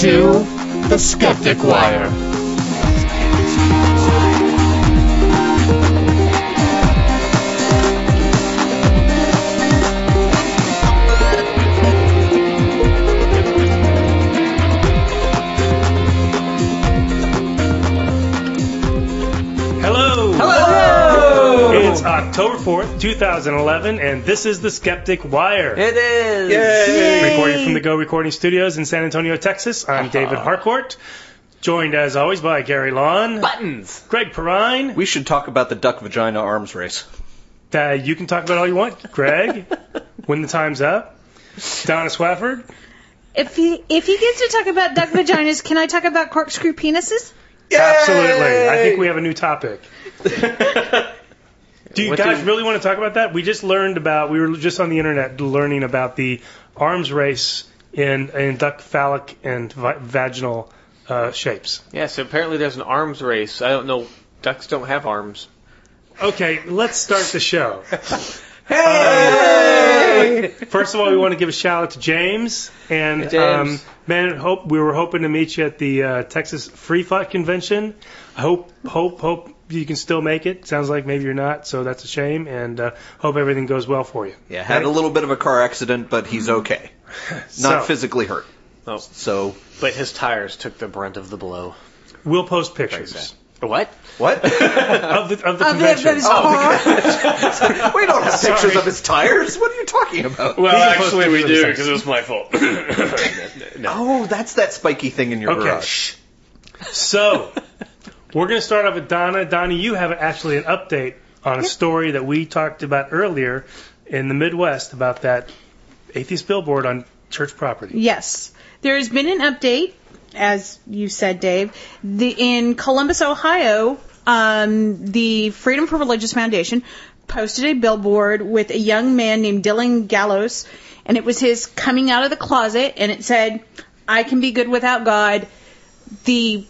To the Skeptic Wire. October 4th, 2011, and this is the Skeptic Wire. It is. Yay! Recording from the Go Recording Studios in San Antonio, Texas. I'm David Harcourt, joined as always by Gary Lawn, Buttons. Greg Perrine. We should talk about the duck vagina arms race. Uh, you can talk about all you want, Greg, when the time's up. Donna Swafford. If he if he gets to talk about duck vaginas, can I talk about corkscrew penises? Absolutely. I think we have a new topic. Do you What guys do- really want to talk about that? We just learned about, we were just on the internet learning about the arms race in, in duck phallic and vi- vaginal uh, shapes. Yeah, so apparently there's an arms race. I don't know. Ducks don't have arms. Okay, let's start the show. Hey! first of all, we want to give a shout out to James and Hey, James. Um, man. Hope we were hoping to meet you at the uh, Texas Free Thought Convention. I hope, hope, hope you can still make it. Sounds like maybe you're not, so that's a shame. And uh, hope everything goes well for you. Yeah, had a little bit of a car accident, but he's okay. Not So- physically hurt. Oh. So But his tires took the brunt of the blow. We'll post pictures What? what? of the of the Of the, convention. of his car. we don't have pictures of his tires. What are you talking about? Well, can actually, we do because it was my fault. no. Oh, that's that spiky thing in your Okay. garage. So, we're going to start off with Donna. Donna, you have actually an update on a story that we talked about earlier in the Midwest about that atheist billboard on church property. yes, there has been an update, as you said, Dave. The in Columbus, Ohio, um, the Freedom for Religious Foundation posted a billboard with a young man named Dylan Gallows, and it was his coming out of the closet, and it said, "I can be good without God." The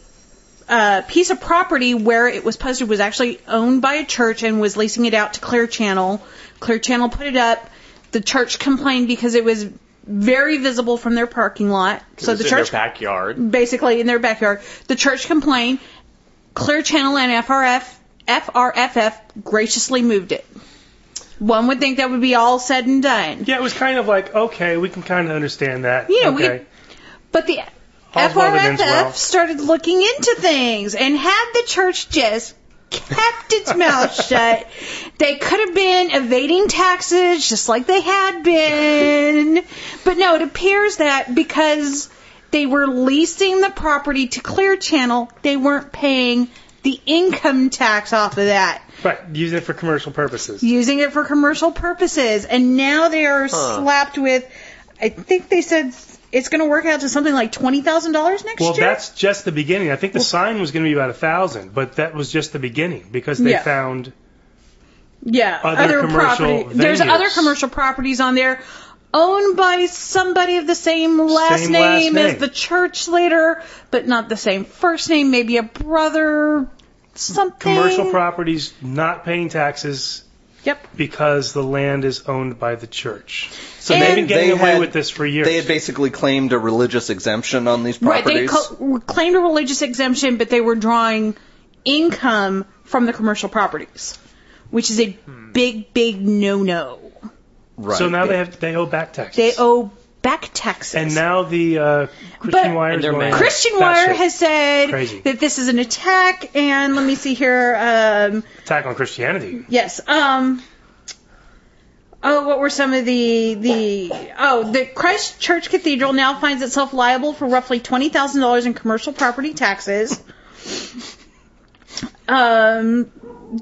uh, piece of property where it was posted was actually owned by a church and was leasing it out to Clear Channel. Clear Channel put it up. The church complained because it was very visible from their parking lot. So It was the in church, their backyard. basically in their backyard, the church complained. Clear Channel and FRF, FRFF graciously moved it. One would think that would be all said and done. Yeah, it was kind of like, okay, we can kind of understand that. Yeah, we- okay. But the FRFF well. started looking into things and had the church just kept its mouth shut. They could have been evading taxes just like they had been. But no, it appears that because they were leasing the property to Clear Channel, they weren't paying the income tax off of that Right, using it for commercial purposes. using it for commercial purposes, and now they are slapped with. I think they said it's going to work out to something like twenty thousand dollars next Well, year. Well, that's just the beginning. I think the sign was going to be about a thousand, but that was just the beginning because they Yeah. found yeah, other commercial property. There's other commercial properties on there. Owned by somebody of the same last, Same last name, name. as the church leader, but not the same first name. Maybe a brother, something. commercial properties not paying taxes Yep. because the land is owned by the church. So And- they've been getting They away had- with this for years. They had basically claimed a religious exemption on these properties. Right. They properties. claimed a religious exemption, but they were drawing income from the commercial properties, which is a hmm. big, big no-no. right. so now they have they owe back taxes. They owe back taxes. and now the uh, Christian Wire is going. Christian. Wire has said Crazy. that this is an attack, and let me see here. Um, attack on Christianity. yes. Um, oh, what were some of the the? Oh, the Christ Church Cathedral now finds itself liable for roughly twenty thousand dollars in commercial property taxes. Um,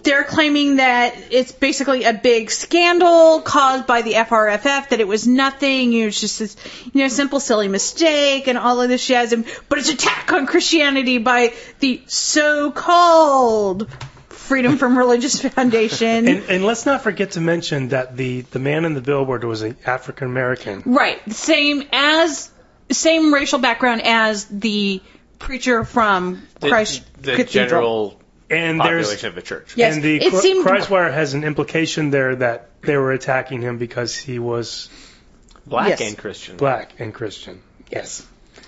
they're claiming that it's basically a big scandal caused by the FRFF, that it was nothing, you know, it's just this, you know, simple silly mistake and all of this jazz, and, but it's attack on Christianity by the so-called Freedom from Religious Foundation. And, and let's not forget to mention that the, the man in the billboard was an African American. right, same as, same racial background as the preacher from The, Christ the Cathedral. general And population there's of the church. Yes, and the it Chr- seemed- Christwire has an implication there that they were attacking him because he was Black Yes. and Christian. black and Christian. Yes.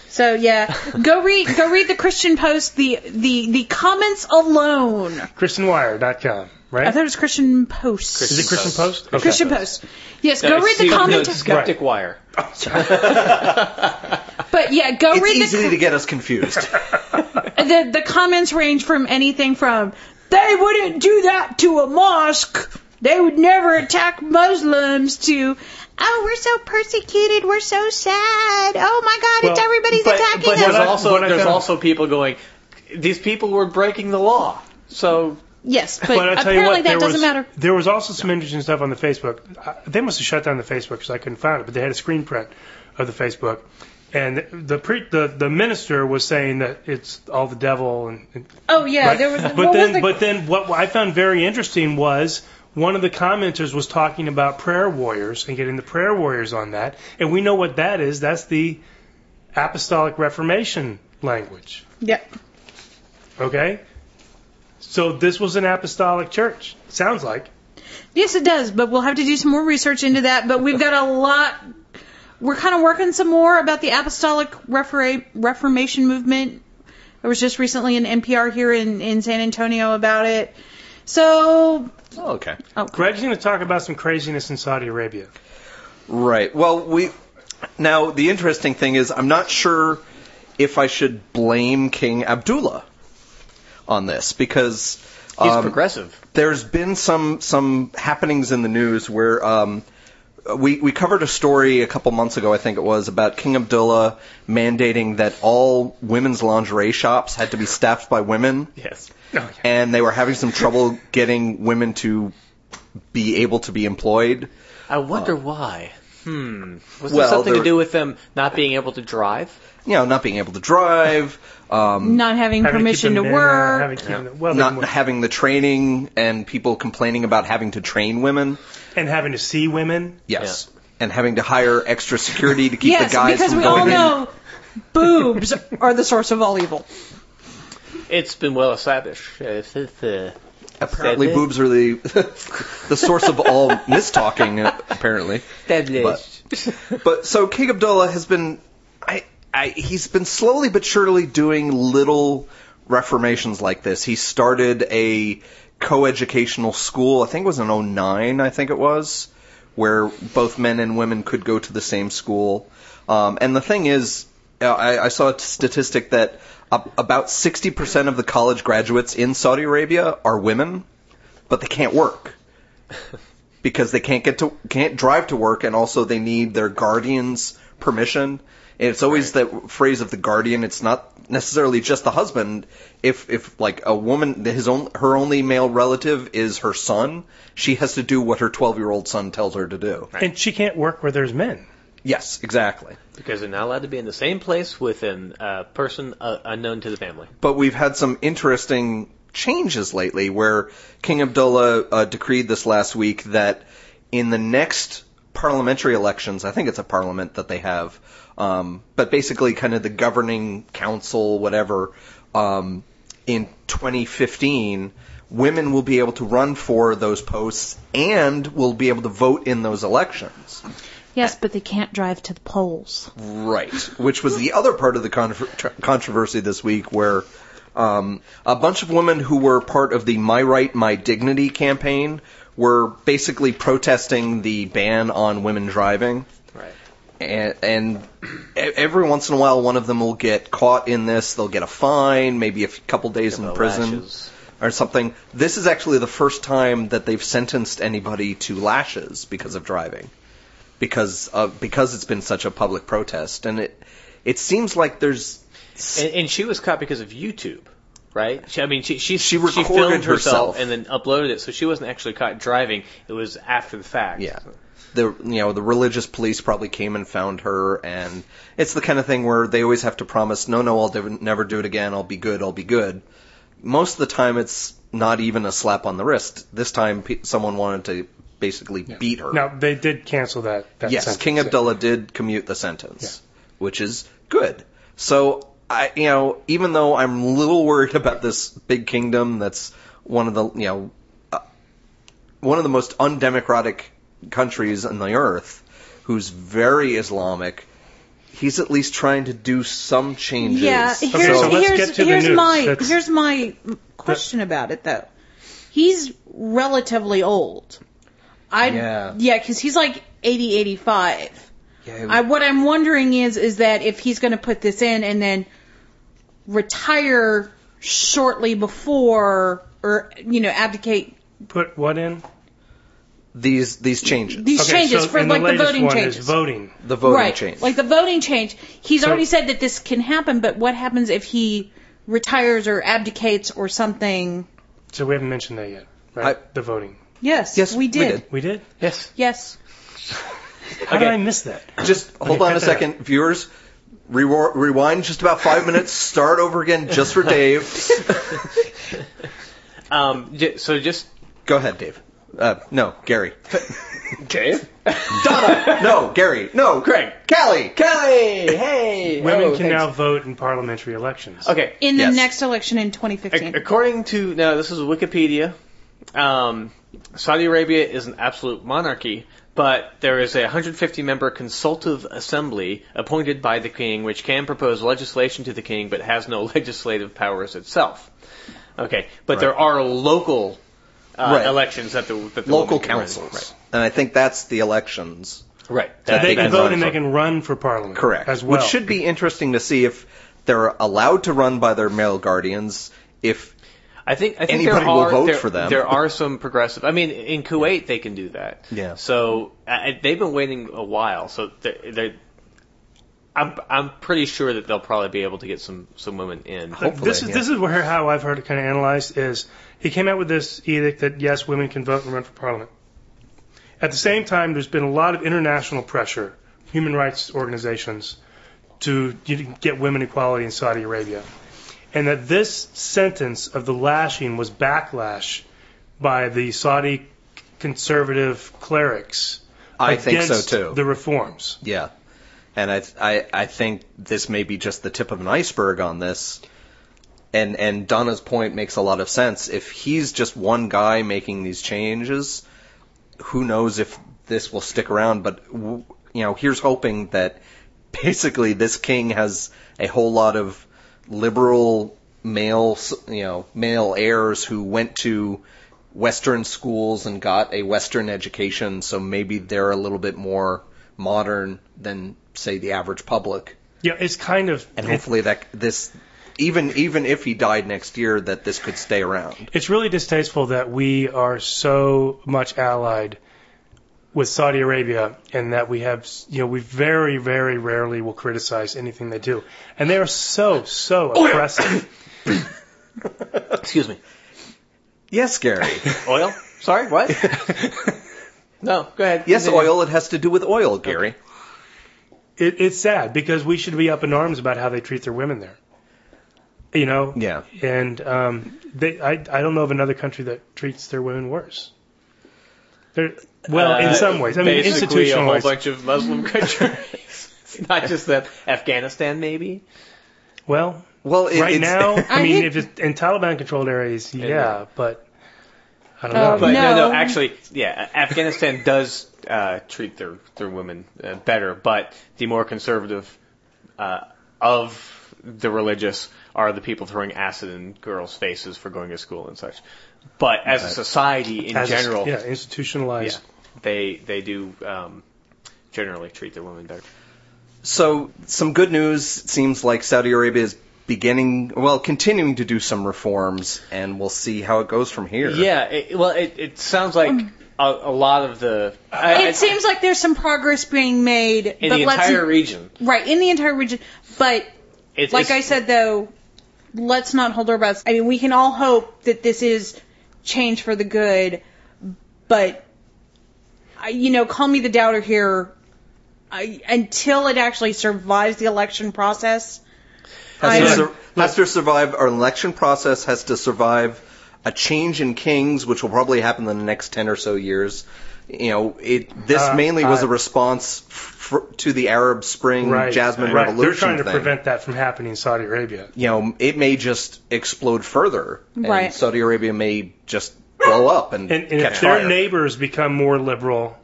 So yeah, go read go read the Christian Post. The the the comments alone. ChristianWire.com, right? I thought it was Christian Post. Is it Christian Post? Okay. Christian Post. Yes, No, go read the no, comment. it's Skeptic Wire. Oh, but yeah, go It's read It's easy the to get us confused. the the comments range from anything from they wouldn't do that to a mosque. They would never attack Muslims to oh we're so persecuted, we're so sad. Oh my God, it's everybody's But, attacking but us. there's also what I there's also people going. These people were breaking the law. So yes, but, But I tell you apparently what, that doesn't was, matter. There was also some interesting stuff on the Facebook. Uh, They must have shut down the Facebook because I couldn't find it, but they had a screen print of the Facebook. And the pre, the the minister was saying that it's all the devil and, and Oh yeah, Right. there was. But then, was the, but then, what I found very interesting was one of the commenters was talking about prayer warriors and getting the prayer warriors on that, and we know what that is. That's the apostolic Reformation language. yeah. Okay, so this was an apostolic church. Sounds like. Yes, it does, but we'll have to do some more research into that. But we've got a lot. We're kind of working some more about the apostolic Refora- Reformation movement. There was just recently an NPR here in, in San Antonio about it. So, oh, okay. Greg's going to talk about some craziness in Saudi Arabia. Right. Well, we now the interesting thing is I'm not sure if I should blame King Abdullah on this because he's um, progressive. there's been some some happenings in the news where um, we we covered a story a couple months ago, I think it was, about King Abdullah mandating that all women's lingerie shops had to be staffed by women, Yes. Oh, and they were having some trouble getting women to be able to be employed. I wonder why. Hmm. Was there something there- to do with them not being able to drive? You know, not being able to drive, um, not having Having permission keep to them in, uh, work. having keep them- well, not having the training, and people complaining about having to train women. And having to see women. Yes. And having to hire extra security to keep yes, the guys because from we going all in. know boobs are the source of all evil. It's been well established. Uh, if it's, uh, Apparently, Said boobs are the the source of all mistalking. uh, Apparently, established. but so King Abdullah has been, I, I, he's been slowly but surely doing little reformations like this. He started a co-educational school. I think it was in 09, I think it was, where both men and women could go to the same school. Um, and the thing is, uh, I, I saw a statistic that about 60% of the college graduates in Saudi Arabia are women, but they can't work because they can't get to can't drive to work, and also they need their guardian's permission. And it's always the phrase of the guardian. It's not necessarily just the husband. If if like a woman, his own her only male relative is her son, she has to do what her 12 year old son tells her to do. And she can't work where there's men. Yes, exactly. because they're not allowed to be in the same place with a uh, person uh, unknown to the family. but we've had some interesting changes lately where King Abdullah uh, decreed this last week that in the next parliamentary elections, I think it's a parliament that they have, um, but basically kind of the governing council, whatever, um, in 2015, women will be able to run for those posts and will be able to vote in those elections. Yes, but they can't drive to the polls. Right. Which was the other part of the contro- tr- controversy this week, where um, a bunch of women who were part of the My Right, My Dignity campaign were basically protesting the ban on women driving. And, and every once in a while, one of them will get caught in this. They'll get a fine, maybe a f- couple days in prison or something. This is actually the first time that they've sentenced anybody to lashes because of driving, because uh, because it's been such a public protest, and it it seems like there's And, and she was caught because of YouTube, right? She, I mean, she she, She recorded filmed herself. herself and then uploaded it, so she wasn't actually caught driving. It was after the fact. yeah. The you know the religious police probably came and found her, and it's the kind of thing where they always have to promise, no, no, I'll never- never do it again. I'll be good. I'll be good. Most of the time, it's not even a slap on the wrist. This time, pe- someone wanted to basically beat her. Now they did cancel that. that yes, sentence. King Abdullah did commute the sentence, which is good. So I, you know, even though I'm a little worried about this big kingdom, that's one of the, you know, uh, one of the most undemocratic countries on the earth, who's very Islamic. he's at least trying to do some changes. Yeah, Okay, here's so let's here's get to the here's news. my That's- here's my question about it though. He's relatively old. I Yeah. yeah, because he's like 80, 85. Yeah, I, what I'm wondering is is that if he's going to put this in and then retire shortly before or you know abdicate Put what in? These these changes, these Okay, changes so for like the the, voting one changes. is voting. the voting right, change. like the voting change. He's So- already said that this can happen, but what happens if he retires or abdicates or something? So we haven't mentioned that yet, right? I- the voting. Yes, Yes, we we did. did. We did. Yes. Yes. How did I miss that? just hold on a second, viewers. Rewar- rewind just about five minutes. Start over again, just for Dave. Um, so just Go ahead, Dave. Uh, no, Gary. Dave. Donna. No, Gary. No, Craig. Callie. Kelly. Hey. Women Oh, can thanks. now vote in parliamentary elections. Okay. In the Yes. next election in Ac- 2015. According to now, this is Wikipedia. Um, Saudi Arabia is an absolute monarchy, but there is a 150 member consultative assembly appointed by the king, which can propose legislation to the king, but has no legislative powers itself. Okay, but there are local uh, Right. elections that the, that the Local woman can run. councils. And I think that's the elections. Right. So That- they can vote what and they can run for parliament. Correct. As well. Which should be interesting to see if they're allowed to run by their male guardians. If I think I think Anybody there will vote there, for them. There are some progressive. I mean, in Kuwait they can do that. Yeah. So uh, they've been waiting a while. So they're, they're I'm I'm pretty sure that they'll probably be able to get some some women in. Hopefully, this is yeah. this is where how I've heard it kind of analyzed is he came out with this edict that yes, women can vote and run for parliament. At the same time, there's been a lot of international pressure, human rights organizations, to get women equality in Saudi Arabia, and that this sentence of the lashing was backlash by the Saudi conservative clerics. I think so against too. The reforms. Yeah. And I, I, I think this may be just the tip of an iceberg on this. And, and Donna's point makes a lot of sense. If he's just one guy making these changes, who knows if this will stick around? But, you know, here's hoping that basically this king has a whole lot of liberal male, you know, male heirs who went to Western schools and got a Western education, so maybe they're a little bit more modern than, say, the average public. Yeah, it's kind of And hopefully that this, even even if he died next year, that this could stay around. It's really distasteful that we are so much allied with Saudi Arabia and that we have, you know, we very, very rarely will criticize anything they do. And they are so, so oh, oppressive. Excuse me. Yes, Gary. Oil? Sorry, what? no, go ahead. yes, Continue. oil. It has to do with oil, Gary. It, it's sad because we should be up in arms about how they treat their women there. You know? Yeah. And um, they, I, I don't know of another country that treats their women worse. They're, well, Uh, in some ways. I mean, basically a whole bunch of Muslim countries. Not just that. Afghanistan, maybe. Well, Well, it, right it's, now, I, I mean, if it's in Taliban-controlled areas, yeah, Yeah. but I don't Oh, know. But no, no, No. actually, yeah, Afghanistan does uh, treat their their women uh, better, but the more conservative uh, of the religious are the people throwing acid in girls' faces for going to school and such. But as a society in As a- general, yeah, institutionalized. yeah, they they do um, generally treat their women better. So, some good news. It seems like Saudi Arabia is beginning, well, continuing to do some reforms, and we'll see how it goes from here. Yeah, it, well, it, it sounds like a, a lot of the I, I- it seems like there's some progress being made, in but the let's entire region. right in the entire region. But It's, like I it's- said though, let's not hold our breath. I mean, we can all hope that this is change for the good, but I, you know, call me the doubter here. I, until it actually survives the election process, Has to, sur- has to survive, our election process has to survive a change in kings, which will probably happen in the next 10 or so years. You know, it, this Uh, mainly was uh, a response f- to the Arab Spring Right. Jasmine right. Revolution They're trying to thing. prevent that from happening in Saudi Arabia. you know, it may just explode further, and Right. Saudi Arabia may just blow up and, And, and catch if their neighbors become more liberal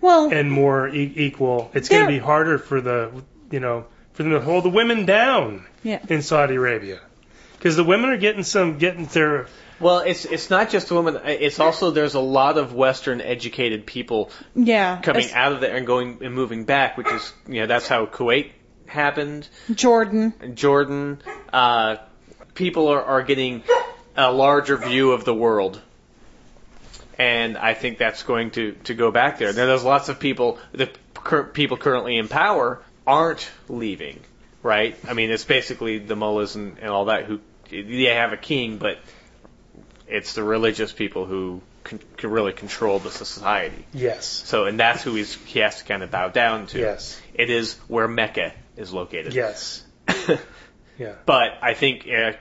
well, and more e- equal, it's going to be harder for the you know, for them to hold the women down Yeah. in Saudi Arabia, because the women are getting some getting their Well, it's it's not just women. It's also there's a lot of Western educated people Yeah. coming out of there and going and moving back, which is you know that's how Kuwait happened, Jordan. Jordan. Uh, people are, are getting a larger view of the world, and I think that's going to to go back there. Now, there's lots of people the cur- people currently in power aren't leaving, right? I mean, it's basically the mullahs and, and all that who they have a king, but it's the religious people who can, can really control the society. yes, So, and that's who he's, he has to kind of bow down to. yes, It is where Mecca is located. yes, yeah. but I think uh,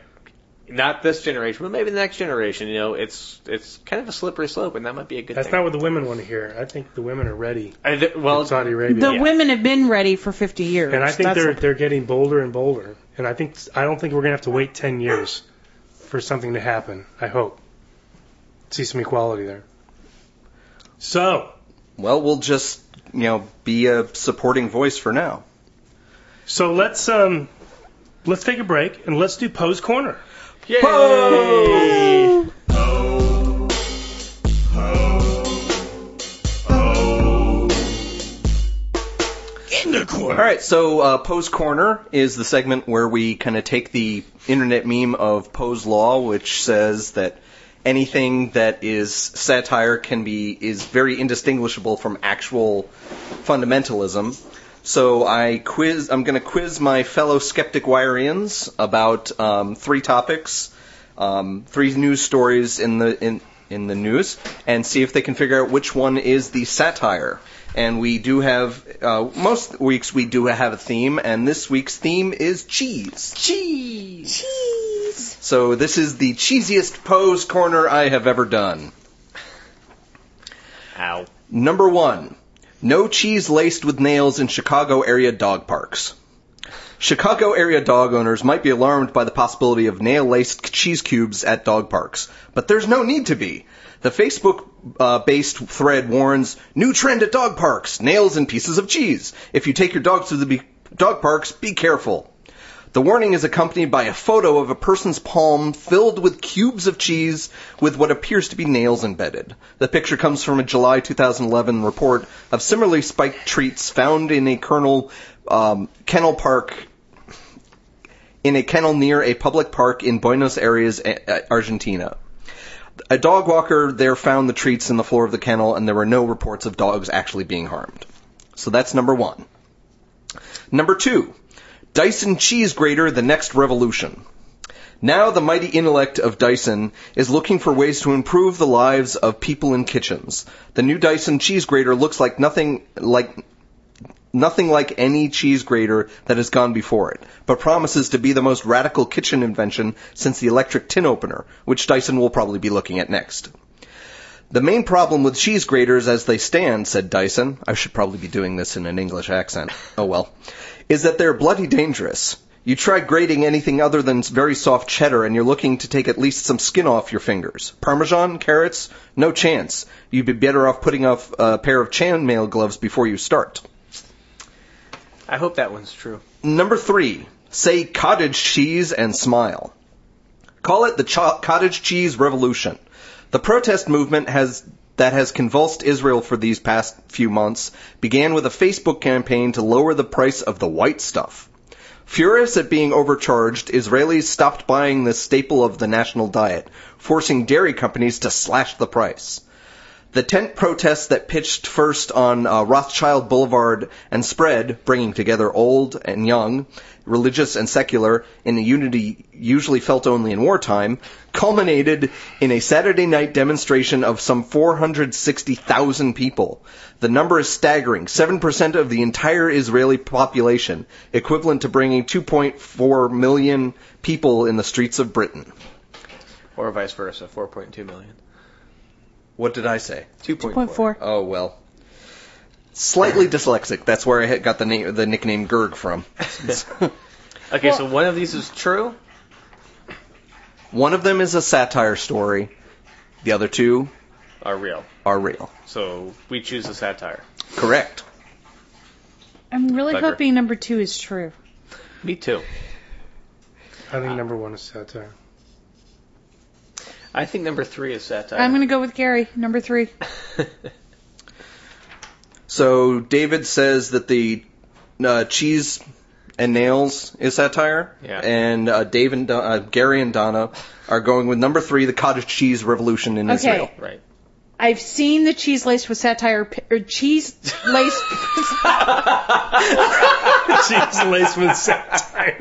not this generation, but maybe the next generation. You know, it's it's kind of a slippery slope, and that might be a good That's thing. not what the women want to hear. I think the women are ready. I th- well, in Saudi Arabia. The Yeah. women have been ready for 50 years. And I think That's they're the- they're getting bolder and bolder. And I think I don't think we're gonna have to wait ten years for something to happen. I hope. See some equality there. So Well, we'll just, you know, be a supporting voice for now. so let's um let's take a break and let's do Poe's Corner. Yay! All right, so uh, Poe's Corner is the segment where we kind of take the internet meme of Poe's Law, which says that anything that is satire can be is very indistinguishable from actual fundamentalism. So I quiz. I'm going to quiz my fellow skeptic Wyrians about um, three topics, um, three news stories in the in in the news, and see if they can figure out which one is the satire. And we do have uh, most weeks we do have a theme, and this week's theme is cheese. Cheese. Cheese. So this is the cheesiest Poe's Corner I have ever done. Ow. Number one, no cheese laced with nails in Chicago area dog parks. Chicago area dog owners might be alarmed by the possibility of nail laced cheese cubes at dog parks, but there's no need to be. The Facebook uh, based thread warns new trend at dog parks nails and pieces of cheese. If you take your dogs to the be- dog parks, be careful. The warning is accompanied by a photo of a person's palm filled with cubes of cheese with what appears to be nails embedded. The picture comes from a July 2011 report of similarly spiked treats found in a kennel, um, kennel park in a kennel near a public park in Buenos Aires, Argentina. A dog walker there found the treats in the floor of the kennel, and there were no reports of dogs actually being harmed. So that's number one. Number two, Dyson Cheese Grater, the next revolution. Now the mighty intellect of Dyson is looking for ways to improve the lives of people in kitchens. The new Dyson cheese grater looks like nothing like nothing like any cheese grater that has gone before it, but promises to be the most radical kitchen invention since the electric tin opener, which Dyson will probably be looking at next. The main problem with cheese graters as they stand, said Dyson, I should probably be doing this in an English accent. Oh well. Is that they're bloody dangerous. You try grating anything other than very soft cheddar and you're looking to take at least some skin off your fingers. Parmesan, carrots, no chance. You'd be better off putting off a pair of chainmail gloves before you start. I hope that one's true. Number three, say cottage cheese and smile. Call it the cottage cheese revolution. The protest movement has that has convulsed Israel for these past few months began with a Facebook campaign to lower the price of the white stuff. Furious at being overcharged, Israelis stopped buying this staple of the national diet, forcing dairy companies to slash the price. The tent protests that pitched first on uh, Rothschild Boulevard and spread, bringing together old and young, religious and secular, in a unity usually felt only in wartime, culminated in a Saturday night demonstration of some 460,000 people. The number is staggering. 7% of the entire Israeli population, equivalent to bringing 2.4 million people in the streets of Britain. Or vice versa, 4.2 million. What did I say? 2.4. Point four. Oh well. Slightly dyslexic. That's where I got the name, the nickname Gerg from. Okay, so one of these is true. One of them is a satire story. The other two Are real. are real. So we choose a satire. Correct. I'm really Bugger. hoping number two is true. Me too. I think uh, number one is satire. I think number three is satire. I'm going to go with Gary, number three. So David says that the uh, cheese and nails is satire, Yeah. and uh, Dave and Don- uh, Gary and Donna are going with number three, the cottage cheese revolution in Okay. Israel. right. I've seen the cheese laced with satire, or cheese laced. Cheese laced with satire.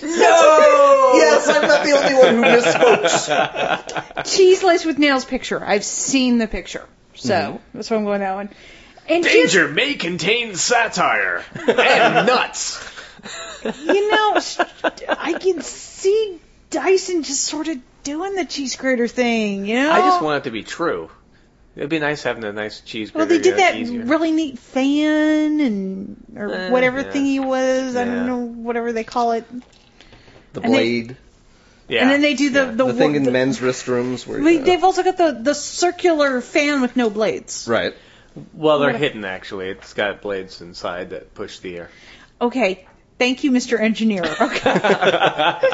No! yes, I'm not the only one who misspoke. cheese laced with nails picture. I've seen the picture. So mm-hmm. that's why I'm going that one. And just, Danger may contain satire and nuts. you know, I can see Dyson just sort of doing the cheese grater thing, you know? I just want it to be true. It'd be nice having a nice cheese. Well, they did that easier. really neat fan and or Eh, whatever yeah. thingy was. I don't know whatever they call it. The And they- blade, Yeah. And then they do the Yeah. the, the thing wo- in the- men's restrooms where we- uh, They've also got the the circular fan with no blades. right. Well, they're What- hidden actually. It's got blades inside that push the air. Okay, thank you, Mr. Engineer. Okay,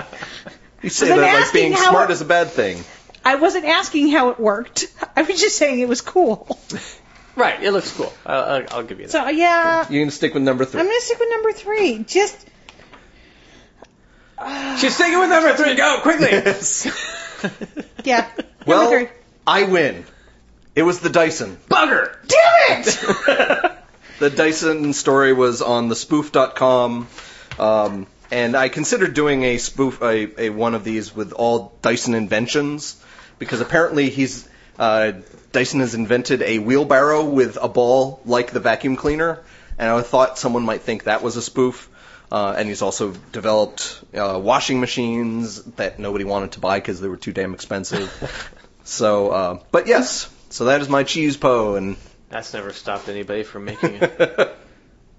You say that like being smart it- is a bad thing. I wasn't asking how it worked. I was just saying it was cool. right. It looks cool. I'll, I'll, I'll give you that. So yeah, You're gonna stick with number 3 I'm gonna stick with number three. Just She's sticking with number three. Go quickly. yeah. well, number three. I win. It was the Dyson. Bugger. Damn it! The Dyson story was on the spoof.com, um, and I considered doing a spoof, a, a one of these with all Dyson inventions, because apparently he's uh, Dyson has invented a wheelbarrow with a ball like the vacuum cleaner, and I thought someone might think that was a spoof. Uh, and he's also developed uh, washing machines that nobody wanted to buy because they were too damn expensive. so, uh, but yes, so that is my cheese po, and That's never stopped anybody from making it.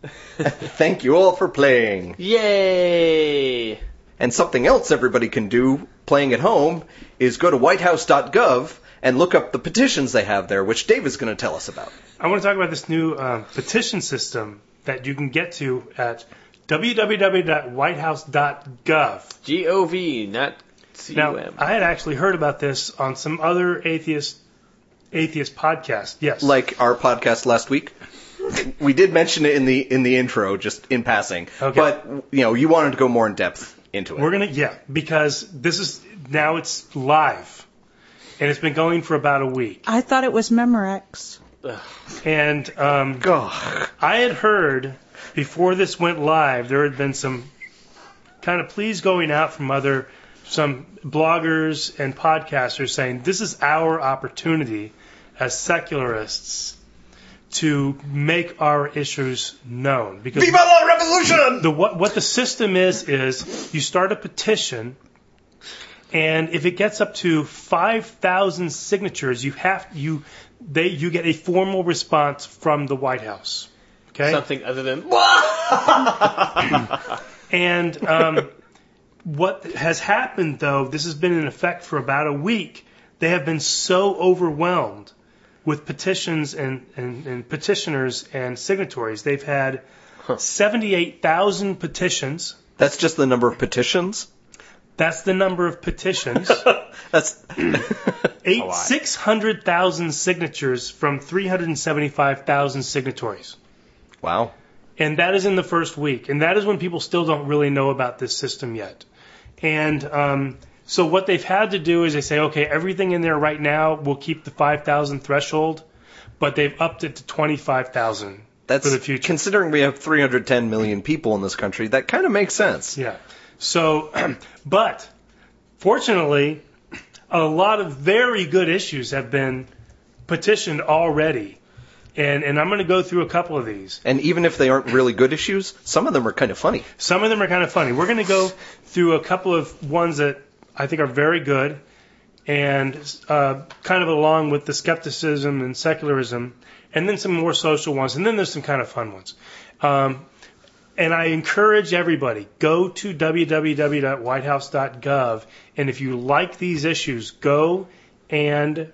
Thank you all for playing. Yay! And something else everybody can do playing at home is go to whitehouse.gov and look up the petitions they have there, which Dave is going to tell us about. I want to talk about this new um, petition system that you can get to at www.whitehouse.gov. G O V, not C U Now, M. I had actually heard about this on some other atheist atheist podcast. Yes, Like our podcast last week. We did mention it in the in the intro, just in passing. Okay. But you know, you wanted to go more in depth into it. we're gonna yeah because this is now it's live, and it's been going for about a week. I thought it was Memorex. And um, Ugh. I had heard before this went live, there had been some kind of pleas going out from other some bloggers and podcasters saying this is our opportunity as secularists to make our issues known because Viva la revolution! the what what the system is is you start a petition and if it gets up to 5000 signatures you have you they you get a formal response from the White House okay Something other than and um, what has happened, though, this has been in effect for about a week. They have been so overwhelmed with petitions and, and, and petitioners and signatories. They've had 78,000 petitions. That's just the number of petitions. That's the number of petitions. That's Eight, 600,000 signatures from 375,000 signatories. wow. And that is in the first week. And that is when people still don't really know about this system yet. And um, so what they've had to do is they say, okay, everything in there right now will keep the 5,000 threshold, but they've upped it to 25,000 That's for the future. considering we have 310 million people in this country. That kind of makes sense. Yeah. So, but fortunately, a lot of very good issues have been petitioned already. And, and I'm going to go through a couple of these. And even if they aren't really good issues, some of them are kind of funny. Some of them are kind of funny. We're going to go through a couple of ones that I think are very good and uh, kind of along with the skepticism and secularism, and then some more social ones, and then there's some kind of fun ones. Um, and I encourage everybody go to www.whitehouse.gov, and if you like these issues, go and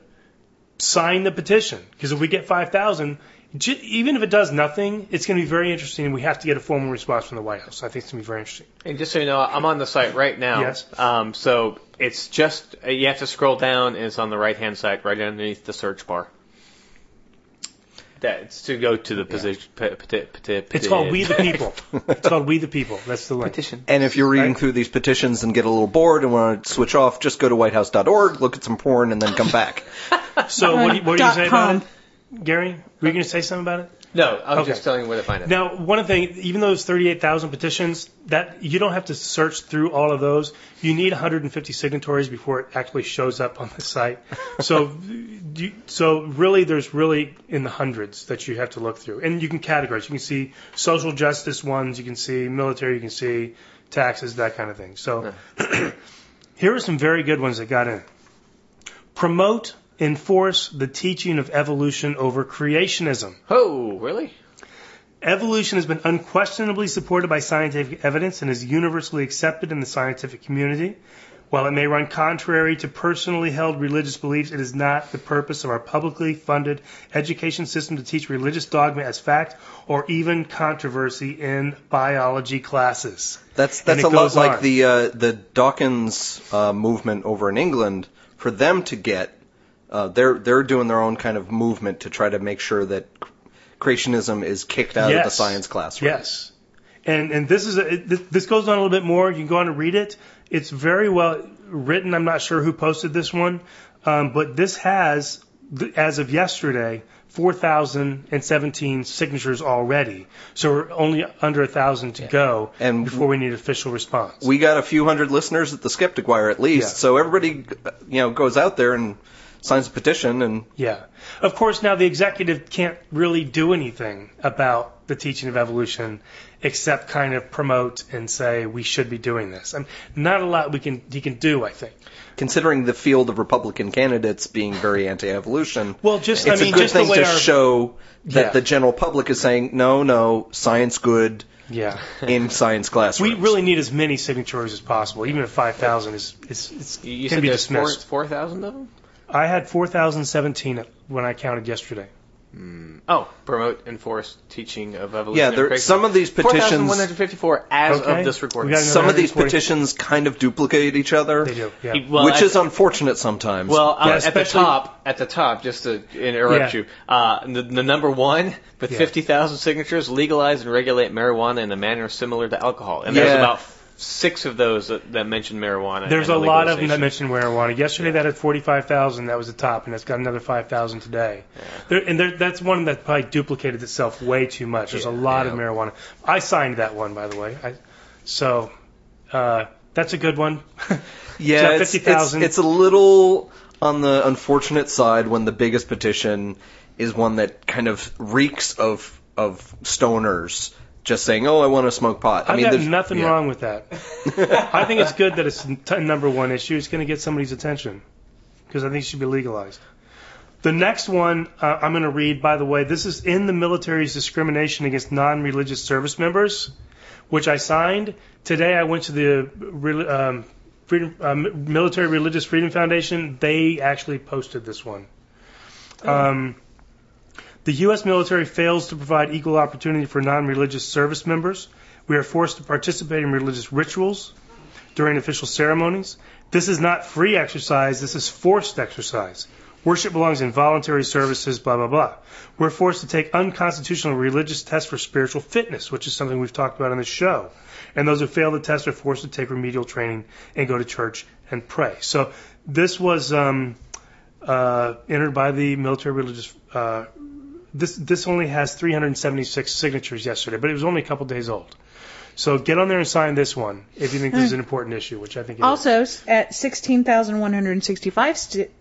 sign the petition. Because if we get 5,000, J- even if it does nothing, it's going to be very interesting, and we have to get a formal response from the White House. I think it's going to be very interesting. And just so you know, I'm on the site right now. Yes. Um, so it's just uh, you have to scroll down, and it's on the right hand side, right underneath the search bar. That's to go to the position. Pe- peti- peti- It's called We the People. It's called We the People. That's the link. petition. And if you're reading Right. through these petitions and get a little bored and want to switch off, just go to whitehouse.org, look at some porn, and then come back. So what do you, what do you Dot say com. about it, Gary? Were you going to say something about it? No, I was Okay. just telling you where to find it. Now, one thing, even though it's 38,000 petitions, that you don't have to search through all of those. You need 150 signatories before it actually shows up on the site. So, you, so really, there's really in the hundreds that you have to look through, and you can categorize. You can see social justice ones, you can see military, you can see taxes, that kind of thing. So, here are some very good ones that got in. Promote, enforce the teaching of evolution over creationism. Oh, really? Evolution has been unquestionably supported by scientific evidence and is universally accepted in the scientific community. While it may run contrary to personally held religious beliefs, it is not the purpose of our publicly funded education system to teach religious dogma as fact or even controversy in biology classes. That's that's a lot like on. the uh, the Dawkins uh, movement over in England. For them to get, uh, they're they're doing their own kind of movement to try to make sure that creationism is kicked out of the science classroom. Yes. And and this is a, it, this- goes on a little bit more. You can go on and read it. It's very well written. I'm not sure who posted this one, um, but this has, as of yesterday, 4,017 signatures already. So we're only under a thousand to go And before we need official response. We got a few hundred listeners at the Skeptic Wire at least, Yeah. so everybody you know goes out there and signs a petition and Yeah. Of course, now the executive can't really do anything about the teaching of evolution except kind of promote and say we should be doing this. I mean, not a lot we can he can do, I think. considering the field of Republican candidates being very anti-evolution, Well, just it's I mean, a good just thing the way to our, show that Yeah. the general public is saying, no, no, science good yeah. in science classrooms. We really need as many signatures as possible. Even if 5,000 is, is, is You, you can said be there's four dismissed. four thousand of them. I had 4,017 when I counted yesterday. Oh, promote enforce teaching of evolution. yeah, there, some of these petitions, 4,154 as Okay. of this recording. We got another some of these petitions kind of duplicate each other, They do, yeah. Well, which at- is unfortunate sometimes. Well, uh, Yeah, at the top, at the top, just to interrupt Yeah. you, uh, the, the number one with Yeah. 50,000 signatures, legalize and regulate marijuana in a manner similar to alcohol. And there's about six of those that, that mention marijuana. There's a lot of them that mentioned marijuana. Yesterday that had 45,000. That was the top, and it's got another 5,000 today. There, and there, that's one that probably duplicated itself way too much. There's a lot of marijuana. I signed that one, by the way. I, so uh, that's a good one. yeah, it's, 50,000. it's, it's a little on the unfortunate side when the biggest petition is one that kind of reeks of of stoners just saying, "Oh, I want to smoke pot." I I've mean, got there's- nothing yeah. wrong with that. I think it's good that it's a t- number one issue. It's going to get somebody's attention because I think it should be legalized. The next one uh, I'm going to read, by the way, this is in the military's discrimination against non-religious service members, which I signed. Today I went to the um, Freedom, um, Military Religious Freedom Foundation. They actually posted this one. Um, the U.S. military fails to provide equal opportunity for non-religious service members. We are forced to participate in religious rituals during official ceremonies. This is not free exercise, this is forced exercise. Worship belongs in voluntary services, blah, blah, blah. We're forced to take unconstitutional religious tests for spiritual fitness, which is something we've talked about on this show. And those who fail the test are forced to take remedial training and go to church and pray. So this was um, uh, entered by the military religious. Uh, this this only has 376 signatures yesterday, but it was only a couple days old. So get on there and sign this one if you think this is an important issue, which I think it is. Also, at 16,165 st-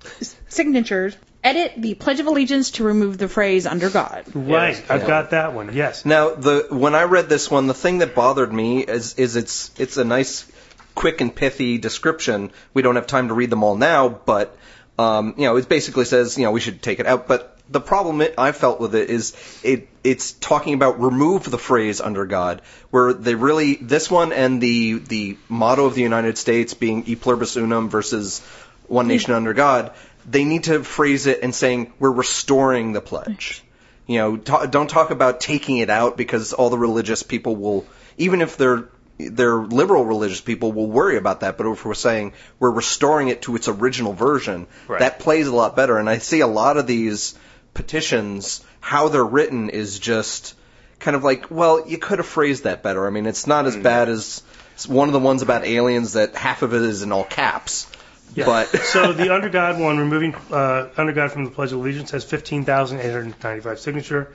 signatures, edit the Pledge of Allegiance to remove the phrase under God. Right, Yes. I've got that one. Yes. Now, the when I read this one, the thing that bothered me is is it's it's a nice, quick and pithy description. We don't have time to read them all now, but um, you know, it basically says you know we should take it out. But the problem it, I felt with it is it it's talking about remove the phrase under God, where they really this one and the the motto of the United States being e pluribus unum versus one nation under God. They need to phrase it and saying we're restoring the pledge. You know, ta- don't talk about taking it out because all the religious people will, even if they're they're liberal religious people, will worry about that. But if we're saying we're restoring it to its original version, Right. that plays a lot better. And I see a lot of these petitions, how they're written is just kind of like, well, you could have phrased that better. I mean, it's not as bad as one of the ones about aliens that half of it is in all caps. Yeah. But so the under God one, removing uh, under God from the Pledge of Allegiance, has 15,895 signature.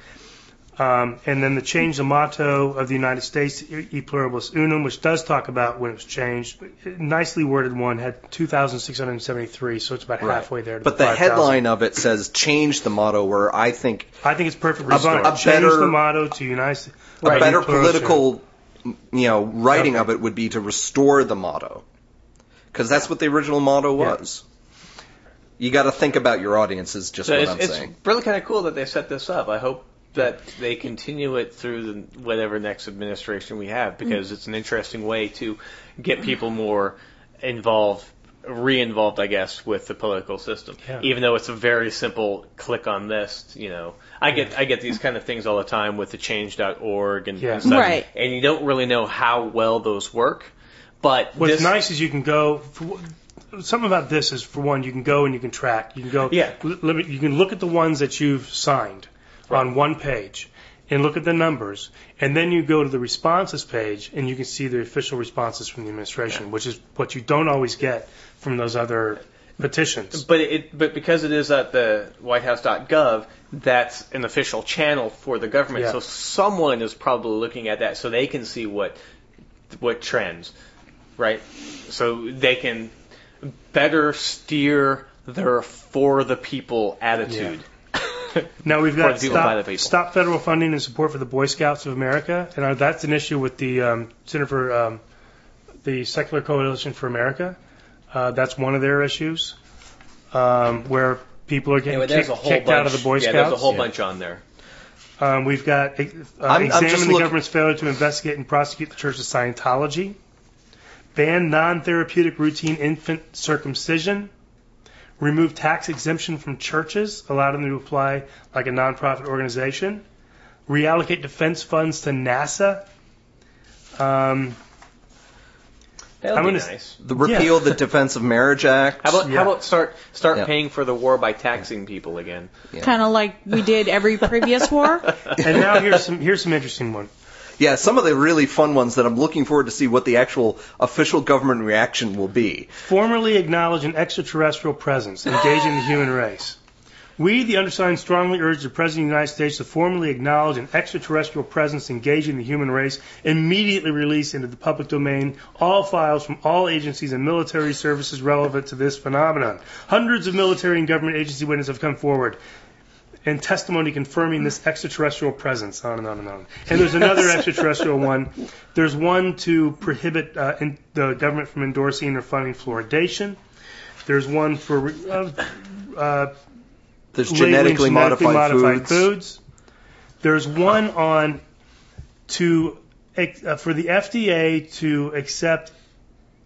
Um, and then the change the motto of the United States, E pluribus unum, which does talk about when it was changed. Nicely worded one had 2,673, so it's about halfway there. To But the 5,000. headline of it says change the motto, where I think I think it's perfectly A- fine. a Change better- the motto to United States. a better unum. political, you know, writing Okay. of it would be to restore the motto, because that's what the original motto Yeah. was. You got to think about your audience. Is just So what it's, I'm it's saying. really kind of cool that they set this up. I hope that they continue it through the, whatever next administration we have because mm. it's an interesting way to get people more involved, re-involved, I guess, with the political system. Yeah. Even though it's a very simple click on this, you know. I get I get these kind of things all the time with the change.org and, Yeah. and stuff, Right. and you don't really know how well those work. But What's this, nice is you can go. For, something about this is for one, you can go and you can track. You can go. Yeah. l- Let me, you can look at the ones that you've signed on one page, and look at the numbers, and then you go to the responses page, and you can see the official responses from the administration, which is what you don't always get from those other petitions. But it, but because it is at the WhiteHouse.gov, that's an official channel for the government. Yeah. So someone is probably looking at that so they can see what what trends, right? So they can better steer their for the people attitude. Now we've got the people, by the stop, stop federal funding and support for the Boy Scouts of America, and that's an issue with the um, Center for um, the Secular Coalition for America. Uh, that's one of their issues, um, where people are getting Anyway, kicked, a whole kicked bunch. out of the Boy yeah, Scouts. there's a whole bunch on there. Um, we've got uh, I'm just examine the look- government's failure to investigate and prosecute the Church of Scientology, ban non-therapeutic routine infant circumcision, remove tax exemption from churches, allow them to apply like a nonprofit organization, reallocate defense funds to NASA. Um, That'll I'm be gonna- nice. The repeal Yeah. the Defense of Marriage Act. How about Yeah. how about start start Yeah. paying for the war by taxing people again? Kind of like we did every previous war. and now here's some here's some interesting one. Yeah, some of the really fun ones that I'm looking forward to see what the actual official government reaction will be. formally acknowledge an extraterrestrial presence engaging the human race. We, the undersigned, strongly urge the President of the United States to formally acknowledge an extraterrestrial presence engaging the human race, immediately release into the public domain all files from all agencies and military services relevant to this phenomenon. Hundreds of military and government agency witnesses have come forward and testimony confirming this extraterrestrial presence, on and on and on. And there's another extraterrestrial one. There's one to prohibit uh, in, the government from endorsing or funding fluoridation. There's one for uh, uh, There's labeling genetically modified, modified foods. foods. There's one on to uh, for the FDA to accept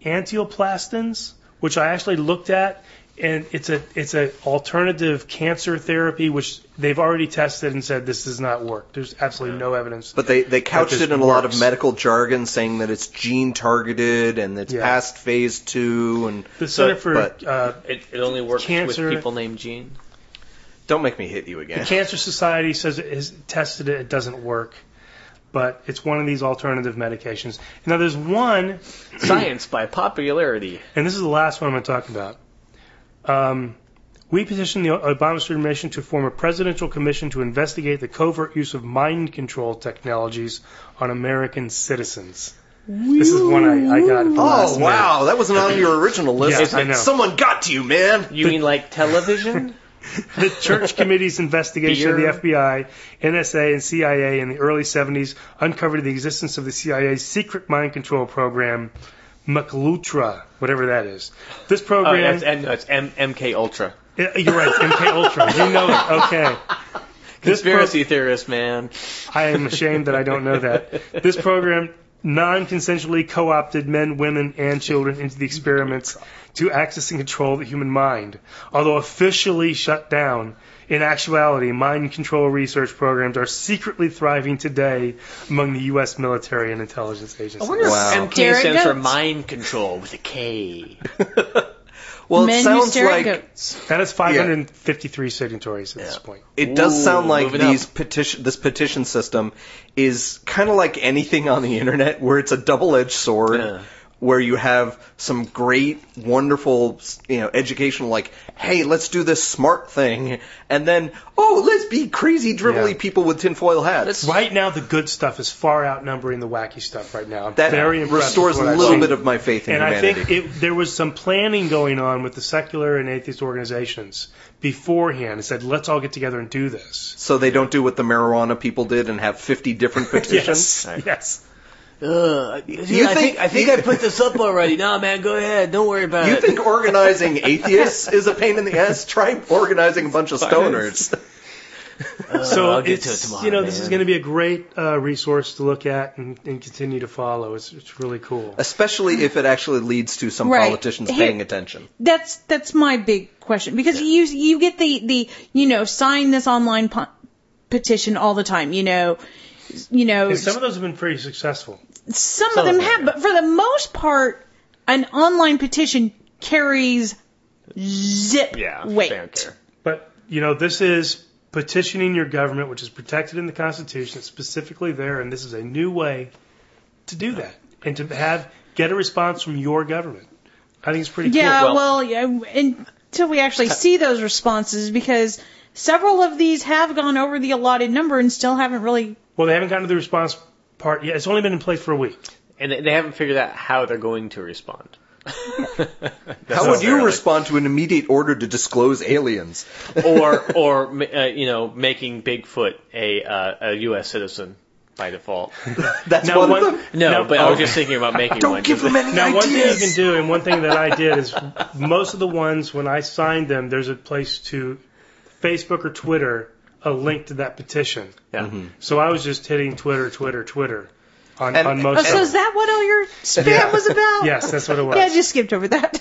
antineoplastons, which I actually looked at, and it's a it's a alternative cancer therapy which they've already tested and said this does not work. There's absolutely no evidence. But they, they couched it in a lot of medical jargon, saying that it's gene targeted and it's Yeah. past phase two. And the Center for but- uh, It, it only works Cancer- with people named Gene. don't make me hit you again. The again. Cancer Society says it has tested it, it doesn't work. But it's one of these alternative medications. Now there's one, Science by popularity. and this is the last one I'm going to talk about. Um, we petitioned the Obama administration to form a presidential commission to investigate the covert use of mind control technologies on American citizens. This is one I, I got. At the last Oh minute. wow, that wasn't on your original list. Yes, I know. Someone got to you, man. You mean like television? the Church Committee's investigation Beer. of the FBI, NSA, and CIA in the early 70s uncovered the existence of the CIA's secret mind control program, McLutra, whatever that is. This oh, program, that's, and, no, it's M- MK Ultra. Yeah, you're right, it's MK Ultra. You know it. Okay. This pro- Conspiracy theorist, man. I am ashamed that I don't know that. This program non-consensually co-opted men, women, and children into the experiments to access and control the human mind. Although officially shut down, in actuality, mind control research programs are secretly thriving today among the U.S. military and intelligence agencies. I wonder Wow. if MK Derek stands for mind control with a K. Well, Men it sounds like goats. That is 553 signatories at this point. it does Ooh, sound like moving up. these petition this petition system is kind of like anything on the internet where it's a double-edged sword Yeah. Where you have some great wonderful you know educational like hey let's do this smart thing and then oh let's be crazy dribbly Yeah. people with tinfoil hats Let's- Right now, the good stuff is far outnumbering the wacky stuff right now. I'm that very restores a little bit of my faith in And I think it, there was some planning going on with the secular and atheist organizations beforehand and said, let's all get together and do this. so they don't do what the marijuana people did and have 50 different petitions Yes. Yes. Ugh, You I think- think I think I put this up already. No, man, go ahead. Don't worry about You it. You think organizing atheists is a pain in the ass? Try organizing a bunch of stoners. So I'll get to it's, it tomorrow, you know, this is going to be a great uh, resource to look at and, and continue to follow. It's, it's really cool. Especially if it actually leads to some Right. politicians Here- paying attention. That's that's my big question because you you get the the you know sign this online po- petition all the time. You know, you know And some of those have been pretty successful. Some, some of them them, have, but for the most part, an online petition carries zip yeah, weight. don't. But, you know, this is petitioning your government, which is protected in the Constitution. It's specifically there, and this is a new way to do that and to have get a response from your government. I think it's pretty Yeah, cool. well, yeah, until we actually see those responses, because several of these have gone over the allotted number and still haven't really. Well, they haven't gotten to the response part yet. It's only been in place for a week. And they, they haven't figured out how they're going to respond. How would you respond to an immediate order to disclose aliens? or or uh, you know making Bigfoot a uh, a U.S. citizen by default? That's Now, one, one- of them. No, No, but I was just thinking about making Don't one. give them any Now, one thing you can do, and one thing that I did is most of the ones when I signed them, there's a place to Facebook or Twitter a link to that petition. Yeah. So I was just hitting Twitter, Twitter, Twitter on, And- on Oh, most so of is that what all your spam Yeah. was about? Yes, that's what it was. Yeah, I just skipped over that.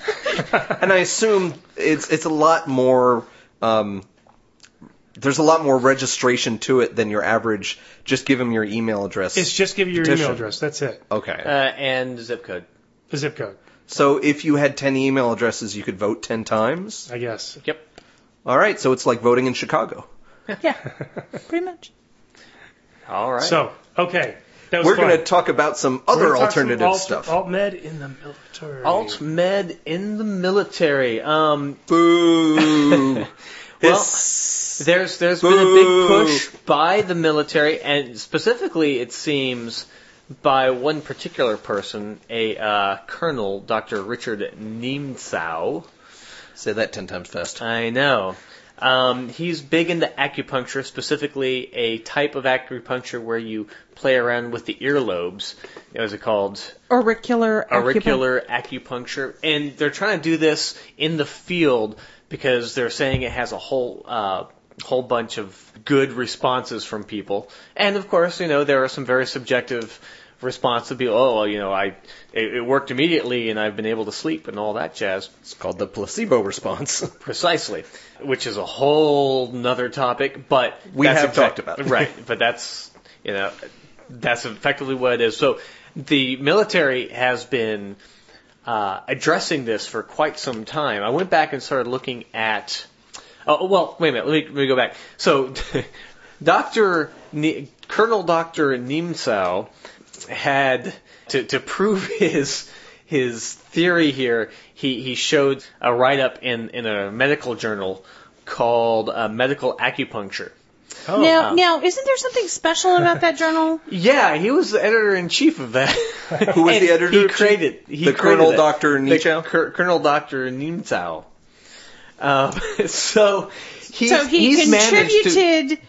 And I assume it's it's a lot more. Um, there's a lot more registration to it than your average. Just give them your email address. It's just give you your Petition. email address. That's it. okay. Uh, and zip code. The zip code, so if you had 10 email addresses, you could vote 10 times. I guess. Yep. All right, so it's like voting in Chicago. yeah, pretty much. All right. So, okay. That was We're fun. going to talk about some We're other gonna talk some alternative alt, stuff. Alt med in the military. alt med in the military. Um, Boo. Well, Hiss. There's there's been a big push by the military, and specifically, it seems by one particular person, a uh, Colonel, Dr. Richard Niemtzow. Say that 10 times fast. I know. Um, he's big into acupuncture, specifically a type of acupuncture where you play around with the earlobes. What is it called? Auricular. auricular acupuncture, and they're trying to do this in the field because they're saying it has a whole uh, whole bunch of good responses from people, and of course, you know there are some very subjective responses. People, oh, well, you know, I it, it worked immediately, and I've been able to sleep and all that jazz. It's called the placebo response. Precisely, which is a whole nother topic, but We have exact- talked about it. right. But that's you know that's effectively what it is. So the military has been uh, addressing this for quite some time. I went back and started looking at. Oh well, wait a minute. Let me, let me go back. So, Doctor Ne- Colonel Doctor Niemtzow had to to prove his his theory here. He he showed a write up in in a medical journal called uh, Medical Acupuncture. Oh, now, um, now, isn't there something special about that journal? Yeah, he was the editor in chief of that. Who was the editor He created he The created Colonel. Dr. The Nietzsche? Colonel Doctor Niemtzow. Um, so he's, so he he's managed to, contributed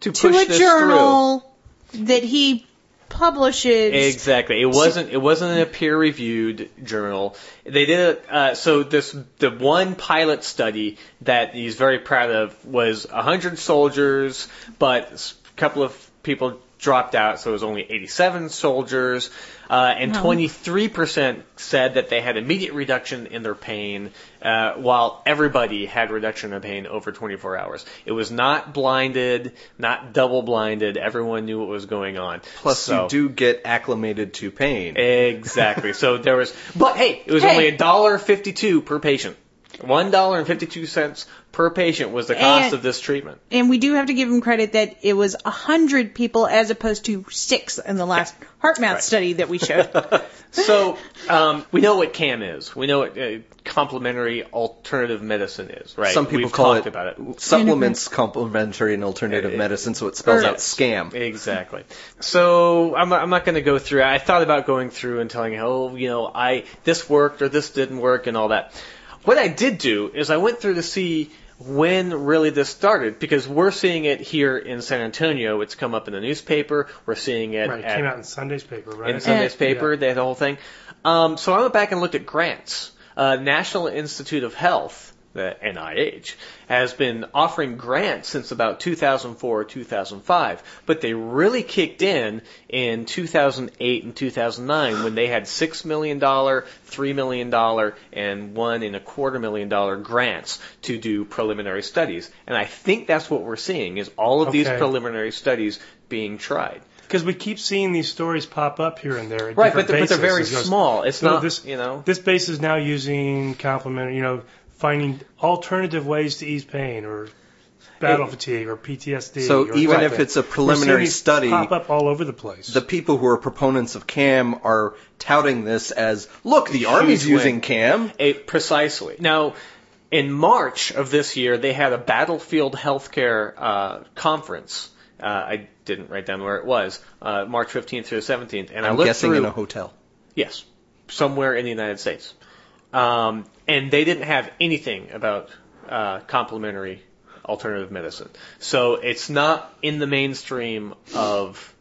to to, a this journal that he publishes. through. Exactly. It wasn't. It wasn't in a peer-reviewed journal. They did it. Uh, so this the one pilot study that he's very proud of was hundred soldiers, but a couple of people dropped out, so it was only 87 soldiers, uh, and 23% said that they had immediate reduction in their pain, uh, while everybody had reduction in pain over 24 hours. It was not blinded, not double blinded. Everyone knew what was going on. Plus, So- you do get acclimated to pain. Exactly. so there was, but hey, it was Hey. only a dollar fifty-two per patient. One dollar and fifty-two cents per patient was the cost And- of this treatment. And we do have to give him credit that it was a hundred people as opposed to six in the last HeartMath Right. study that we showed. So um, we know what CAM is. We know what uh, complementary alternative medicine is, right? Some people We've call talked it, about it. supplements complementary and alternative Uh, medicine, so it spells or- out scam. Exactly. So I'm, I'm not going to go through. I thought about going through and telling, oh, you know, I this worked or this didn't work and all that. What I did do is I went through to see when really this started because we're seeing it here in San Antonio. It's come up in the newspaper. We're seeing it Right, it at, came out in Sunday's paper, right? in Sunday's paper. Yeah. They had the whole thing. Um, so I went back and looked at grants. Uh, National Institute of Health, the NIH, has been offering grants since about 2004 or 2005, but they really kicked in in 2008 and 2009 when they had six million dollar, three million dollar, and one and a quarter million dollar grants to do preliminary studies. And I think that's what we're seeing is all of these preliminary studies being tried. Because we keep seeing these stories pop up here and there. Right, but they're, but they're very It goes, small. It's "No, not, this, you know. This base is now using complementary, you know, finding alternative ways to ease pain or battle It- fatigue or PTSD. So or even if it's a We're preliminary study, pop up all over the place. the people who are proponents of CAM are touting this as, look, the Army's win. using CAM. It, precisely. Now, in March of this year, they had a battlefield healthcare uh, conference. Uh, I didn't write down where it was. Uh, March 15th through 17th, and I I'm looked guessing through. in a hotel. Yes, somewhere in the United States. Um, and they didn't have anything about uh, complementary alternative medicine. So it's not in the mainstream of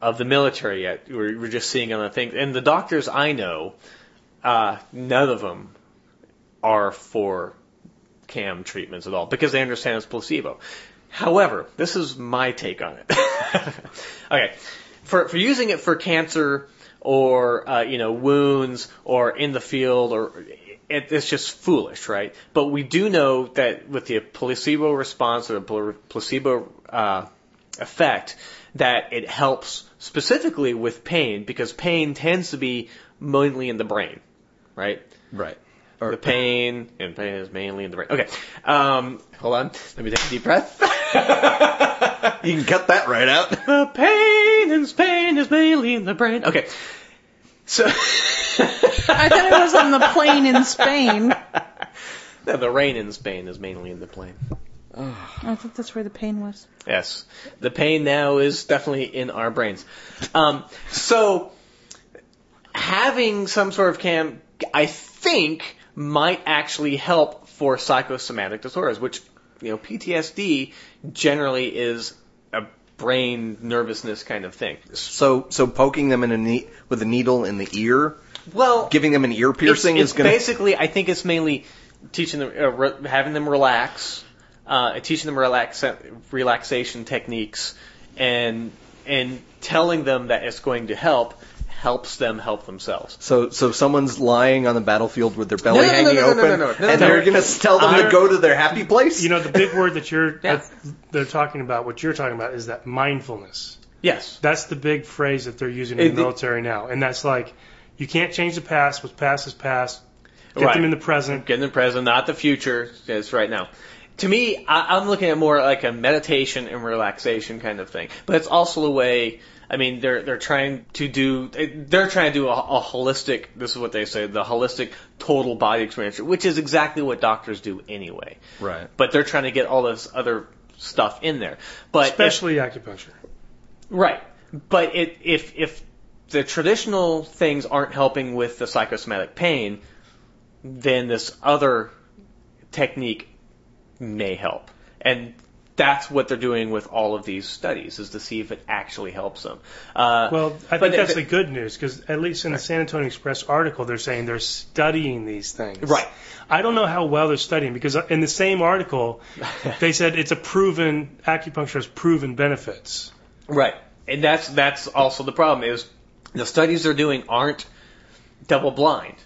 of the military yet. We're, we're just seeing other things. And the doctors I know, uh, none of them are for CAM treatments at all because they understand it's placebo. However, this is my take on it. okay, for for using it for cancer or uh, you know wounds or in the field or it, it's just foolish, right? But we do know that with the placebo response or the placebo uh, effect, that it helps specifically with pain because pain tends to be mainly in the brain, right? Right. The pain, and pain is mainly in the brain. Okay, um, hold on. Let me take a deep breath. You can cut that right out. the pain and pain is mainly in the brain. Okay, so I thought it was on the plane in Spain. no, the rain in Spain is mainly in the plane. I thought that's where the pain was. Yes, the pain now is definitely in our brains. Um, so having some sort of cam, I think, might actually help for psychosomatic disorders, which you know PTSD generally is a brain nervousness kind of thing. So, so poking them in a ne- with a needle in the ear, Well, giving them an ear piercing it's, is going to. basically I think it's mainly teaching them uh, re- having them relax, uh, teaching them relax relaxation techniques, and and telling them that it's going to help helps them help themselves. So, so someone's lying on the battlefield with their belly No, no, no, hanging no, no, open, and no. they're going to tell them to I'm- go to their happy place. you know, the big word that you're Yeah. that they're talking about, what you're talking about, is that mindfulness. Yes. That's the big phrase that they're using in It- the military now, and that's like, you can't change the past. What's past is past. Get Right. them in the present. Get in the present, not the future. It's right now. To me, I, I'm looking at more like a meditation and relaxation kind of thing. But it's also a way. I mean, they're they're trying to do they're trying to do a, a holistic. This is what they say: the holistic total body experience, which is exactly what doctors do anyway. right. But they're trying to get all this other stuff in there. But if- Especially acupuncture. Right. But it, if if the traditional things aren't helping with the psychosomatic pain, then this other technique may help. And that's what they're doing with all of these studies is to see if it actually helps them. Uh, Well, I think that's the- the good news because at least in the San Antonio Express article, they're saying they're studying these things. Right. I don't know how well they're studying because in the same article, they said it's a proven acupuncture has proven benefits. right. and that's that's also the problem is the studies they're doing aren't double blind.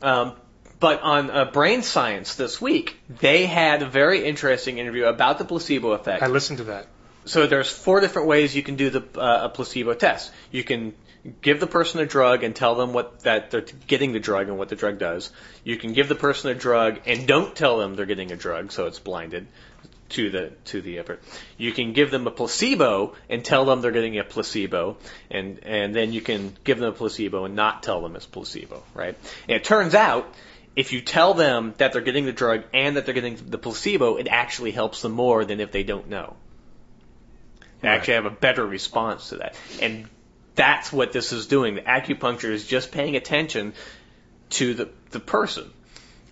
Um, but on uh, Brain Science this week, they had a very interesting interview about the placebo effect. I listened to that. So there's four different ways you can do the uh, a placebo test. You can give the person a drug and tell them what that they're getting the drug and what the drug does. You can give the person a drug and don't tell them they're getting a drug, so it's blinded to the to the effort. You can give them a placebo and tell them they're getting a placebo, and and then you can give them a placebo and not tell them it's placebo, right? And it turns out if you tell them that they're getting the drug and that they're getting the placebo, it actually helps them more than if they don't know. They actually have a better response to that. And that's what this is doing. The acupuncture is just paying attention to the, the person.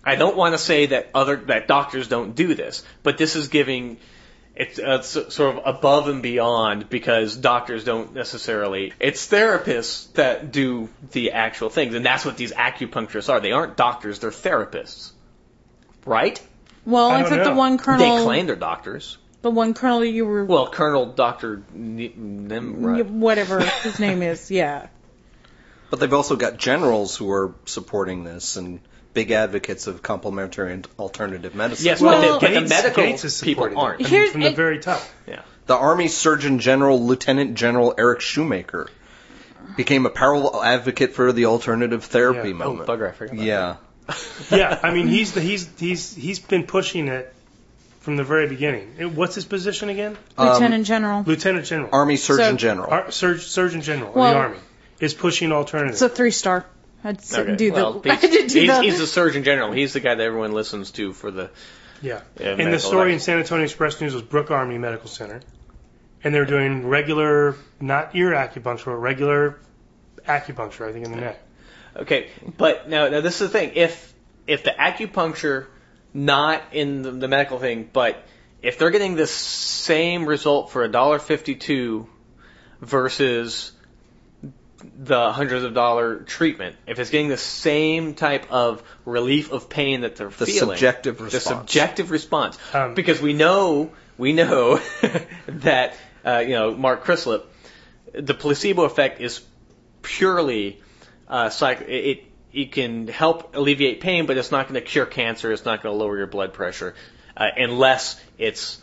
I don't want to say that other that doctors don't do this, but this is giving it's, uh, sort of above and beyond because doctors don't necessarily. It's therapists that do the actual things, and that's what these acupuncturists are. They aren't doctors; they're therapists, right? Well, I I, don't the one colonel They claim they're doctors. the one colonel you were, Well, Colonel Doctor Nimrod. whatever his name is, yeah. But they've also got generals who are supporting this and big advocates of complementary and alternative medicine. Yes, Well, but, the, but the medical Gates is people aren't. I mean, Here's- from the it- very top. Yeah. The Army Surgeon General Lieutenant General Eric Schoomaker became a powerful advocate for the alternative therapy Yeah. Oh, movement. bugger! I forgot. About yeah. Yeah, I mean he's the, he's he's he's been pushing it from the very beginning. And What's his position again? Um, Lieutenant General. Lieutenant General, Army Surgeon So- General. Ar- Surg- Surgeon General of the Army is pushing alternatives. It's a three star. I'd s- that. Okay. do the. well, I he's, do he's, the. he's the Surgeon General. He's the guy that everyone listens to for the. Yeah. Yeah, and the medical story in advice. San Antonio Express News was Brooke Army Medical Center. And they're doing regular, not ear acupuncture, but regular acupuncture, I think, in the neck. Okay, but now, now this is the thing. If if the acupuncture, not in the, the medical thing, but if they're getting the same result for a dollar fifty two versus the hundreds of dollar treatment, if it's getting the same type of relief of pain that they're The feeling, subjective the response. subjective response, Um, because we know we know that uh, you know Mark Crislip, the placebo effect is purely uh, psych. It, it it can help alleviate pain, but it's not going to cure cancer. It's not going to lower your blood pressure, uh, unless it's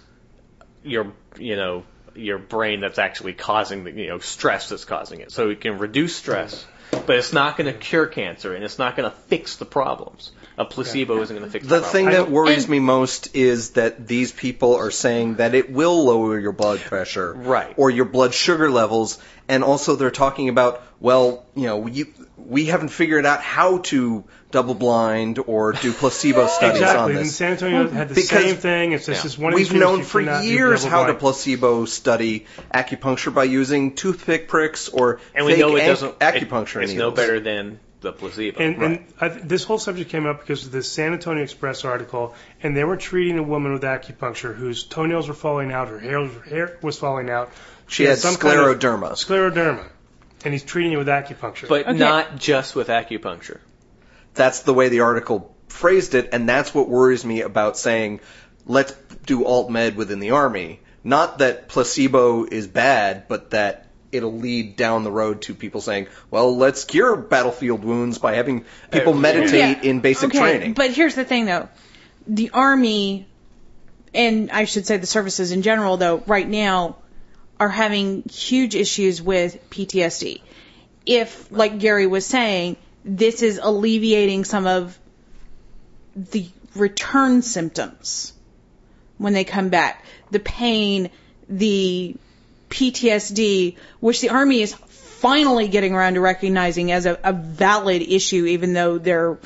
your you know your brain that's actually causing the you know stress that's causing it. So it can reduce stress, but it's not going to cure cancer, and it's not going to fix the problems. A placebo isn't going to fix the, The problem. thing I- that worries and- me most is that these people are saying that it will lower your blood pressure, Right. or your blood sugar levels, and also they're talking about, well, you know, you, we haven't figured out how to double blind or do placebo studies on Exactly. And. San Antonio had the Because- same thing. It's just, Yeah. just one of We've these known you for years double how to blind. placebo study acupuncture by using toothpick pricks or and we fake know it ac- doesn't. acupuncture it- it's no better than the placebo. And, and I, this whole subject came up because of the San Antonio Express article, and they were treating a woman with acupuncture whose toenails were falling out, her hair, her hair was falling out. She had some kind of- scleroderma. scleroderma, and he's treating it with acupuncture. but Okay. not just with acupuncture. That's the way the article phrased it, and that's what worries me about saying, let's do alt med within the army. Not that placebo is bad, but that it'll lead down the road to people saying, well, let's cure battlefield wounds by having people Uh, meditate Yeah. in basic okay, training. But here's the thing, though. The Army, and I should say the services in general, though, right now are having huge issues with PTSD. If, like Gary was saying, this is alleviating some of the return symptoms when they come back, the pain, the PTSD, which the Army is finally getting around to recognizing as a, a valid issue, even though their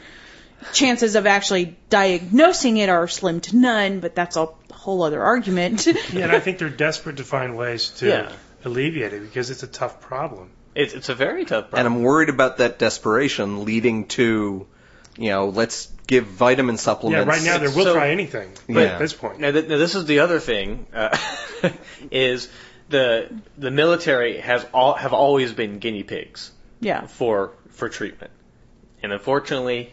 chances of actually diagnosing it are slim to none, but that's a whole other argument. yeah, and I think they're desperate to find ways to Yeah. alleviate it because it's a tough problem. It's, it's a very tough problem. and. I'm worried about that desperation leading to, you know, let's give vitamin Yeah, supplements. right now they will So- try anything Yeah. at this point. Now, th- now this is the other thing, uh, is the the military has all have always been guinea pigs yeah. for for treatment, and unfortunately,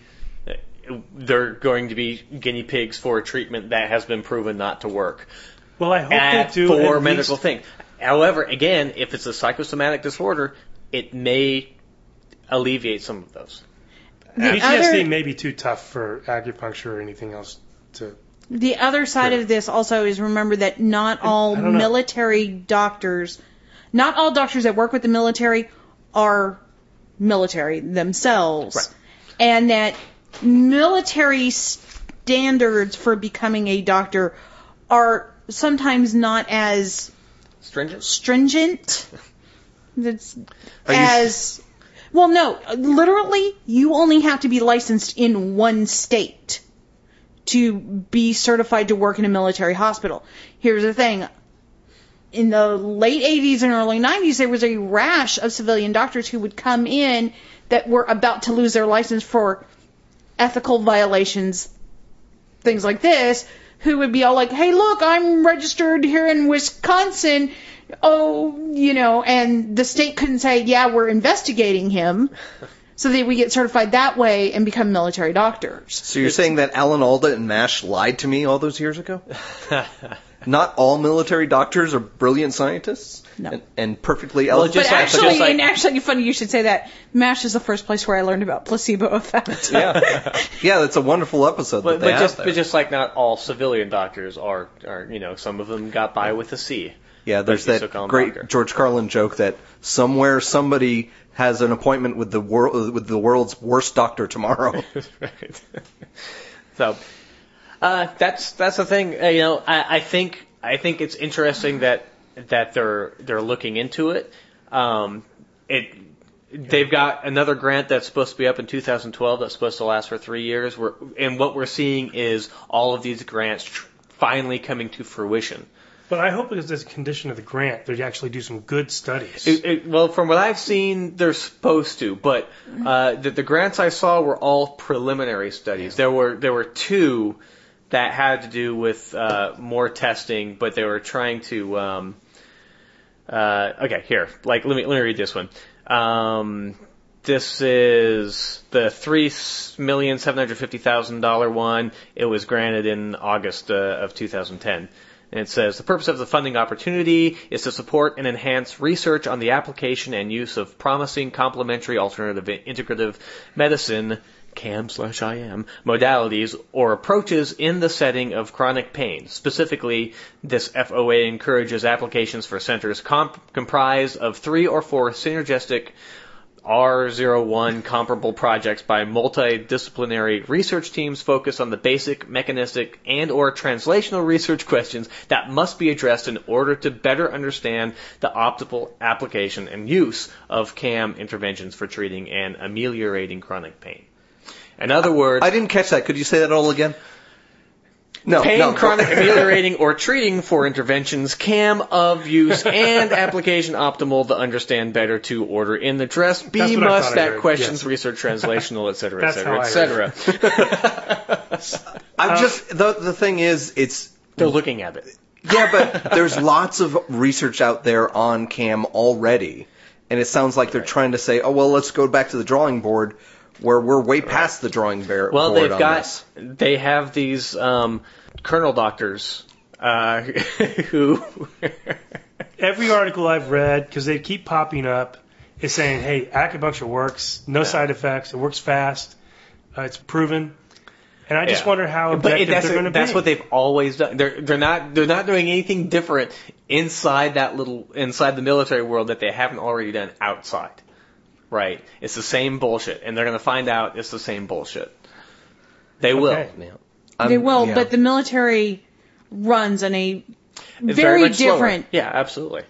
they're going to be guinea pigs for a treatment that has been proven not to work Well, I hope at, they do for at medical least, thing. however, again, if it's a psychosomatic disorder, it may alleviate some of those. PTSD other- may be too tough for acupuncture or anything else to. The other side Sure. of this also is remember that not all military doctors, not all doctors that work with the military are military themselves. Right. And that military standards for becoming a doctor are sometimes not as Stringent? stringent. That's as well. No, literally, you only have to be licensed in one state to be certified to work in a military hospital. Here's the thing. In the late 80s and early 90s, there was a rash of civilian doctors who would come in that were about to lose their license for ethical violations, things like this, who would be all like, hey, look, I'm registered here in Wisconsin. Oh, you know, and the state couldn't say, yeah, we're investigating him. So that we get certified that way and become military doctors. So you're saying that Alan Alda and MASH lied to me all those years ago? Not all military doctors are brilliant scientists No. and, and perfectly Well, eligible. just But like- actually, like- and actually, funny you should say that. MASH is the first place where I learned about placebo effect. yeah, yeah, that's a wonderful episode But, that they but just there. but just like not all civilian doctors are are you know some of them got by with a C. yeah, there's that great doctor. George Carlin joke that somewhere somebody has an appointment with the world with the world's worst doctor tomorrow. so uh, that's that's the thing. Uh, you know, I, I think I think it's interesting that that they're they're looking into it. Um, it they've got another grant that's supposed to be up in 2012 that's supposed to last for three years. We're, and what we're seeing is all of these grants finally coming to fruition. But I hope because as a condition of the grant, they actually do some good studies. It, it, well, from what I've seen, they're supposed to, but uh, the, the grants I saw were all preliminary studies. There were there were two that had to do with uh, more testing, but they were trying to. Um, uh, okay, here, like let me let me read this one. Um, this is the three million seven hundred fifty thousand dollar one. It was granted in August uh, of 2010. And it says the purpose of the funding opportunity is to support and enhance research on the application and use of promising complementary alternative integrative medicine CAM slash IM modalities or approaches in the setting of chronic pain. Specifically, this FOA encourages applications for centers comp- comprised of three or four synergistic R01 comparable projects by multidisciplinary research teams focused on the basic, mechanistic, and or translational research questions that must be addressed in order to better understand the optimal application and use of CAM interventions for treating and ameliorating chronic pain. In other words, I didn't catch that. Could you say that all again? No, pain, no. chronic ameliorating, or treating for interventions, CAM of use and application optimal to understand better to order in the dress. B That's what I must thought that questions, yes. research, translational, et cetera, et That's cetera, et I cetera. I'm uh, just the the thing is, it's They're looking at it. yeah, but there's lots of research out there on CAM already, and it sounds like they're trying to say, oh well, let's go back to the drawing board, where we're way past the drawing bear, Well, board they've on got, this. they have these um, colonel doctors uh, who. Every article I've read, because they keep popping up, is saying, hey, acupuncture works, no side effects, it works fast, uh, it's proven. And I just Yeah. wonder how But that's they're going to be. that's what they've always done. They're they're not they're not doing anything different inside that little inside the military world that they haven't already done outside. Right? It's the same bullshit, and they're going to find out it's the same bullshit. They will. Yeah. They will, yeah. but the military runs in a It's very, much slower. different. Yeah, absolutely.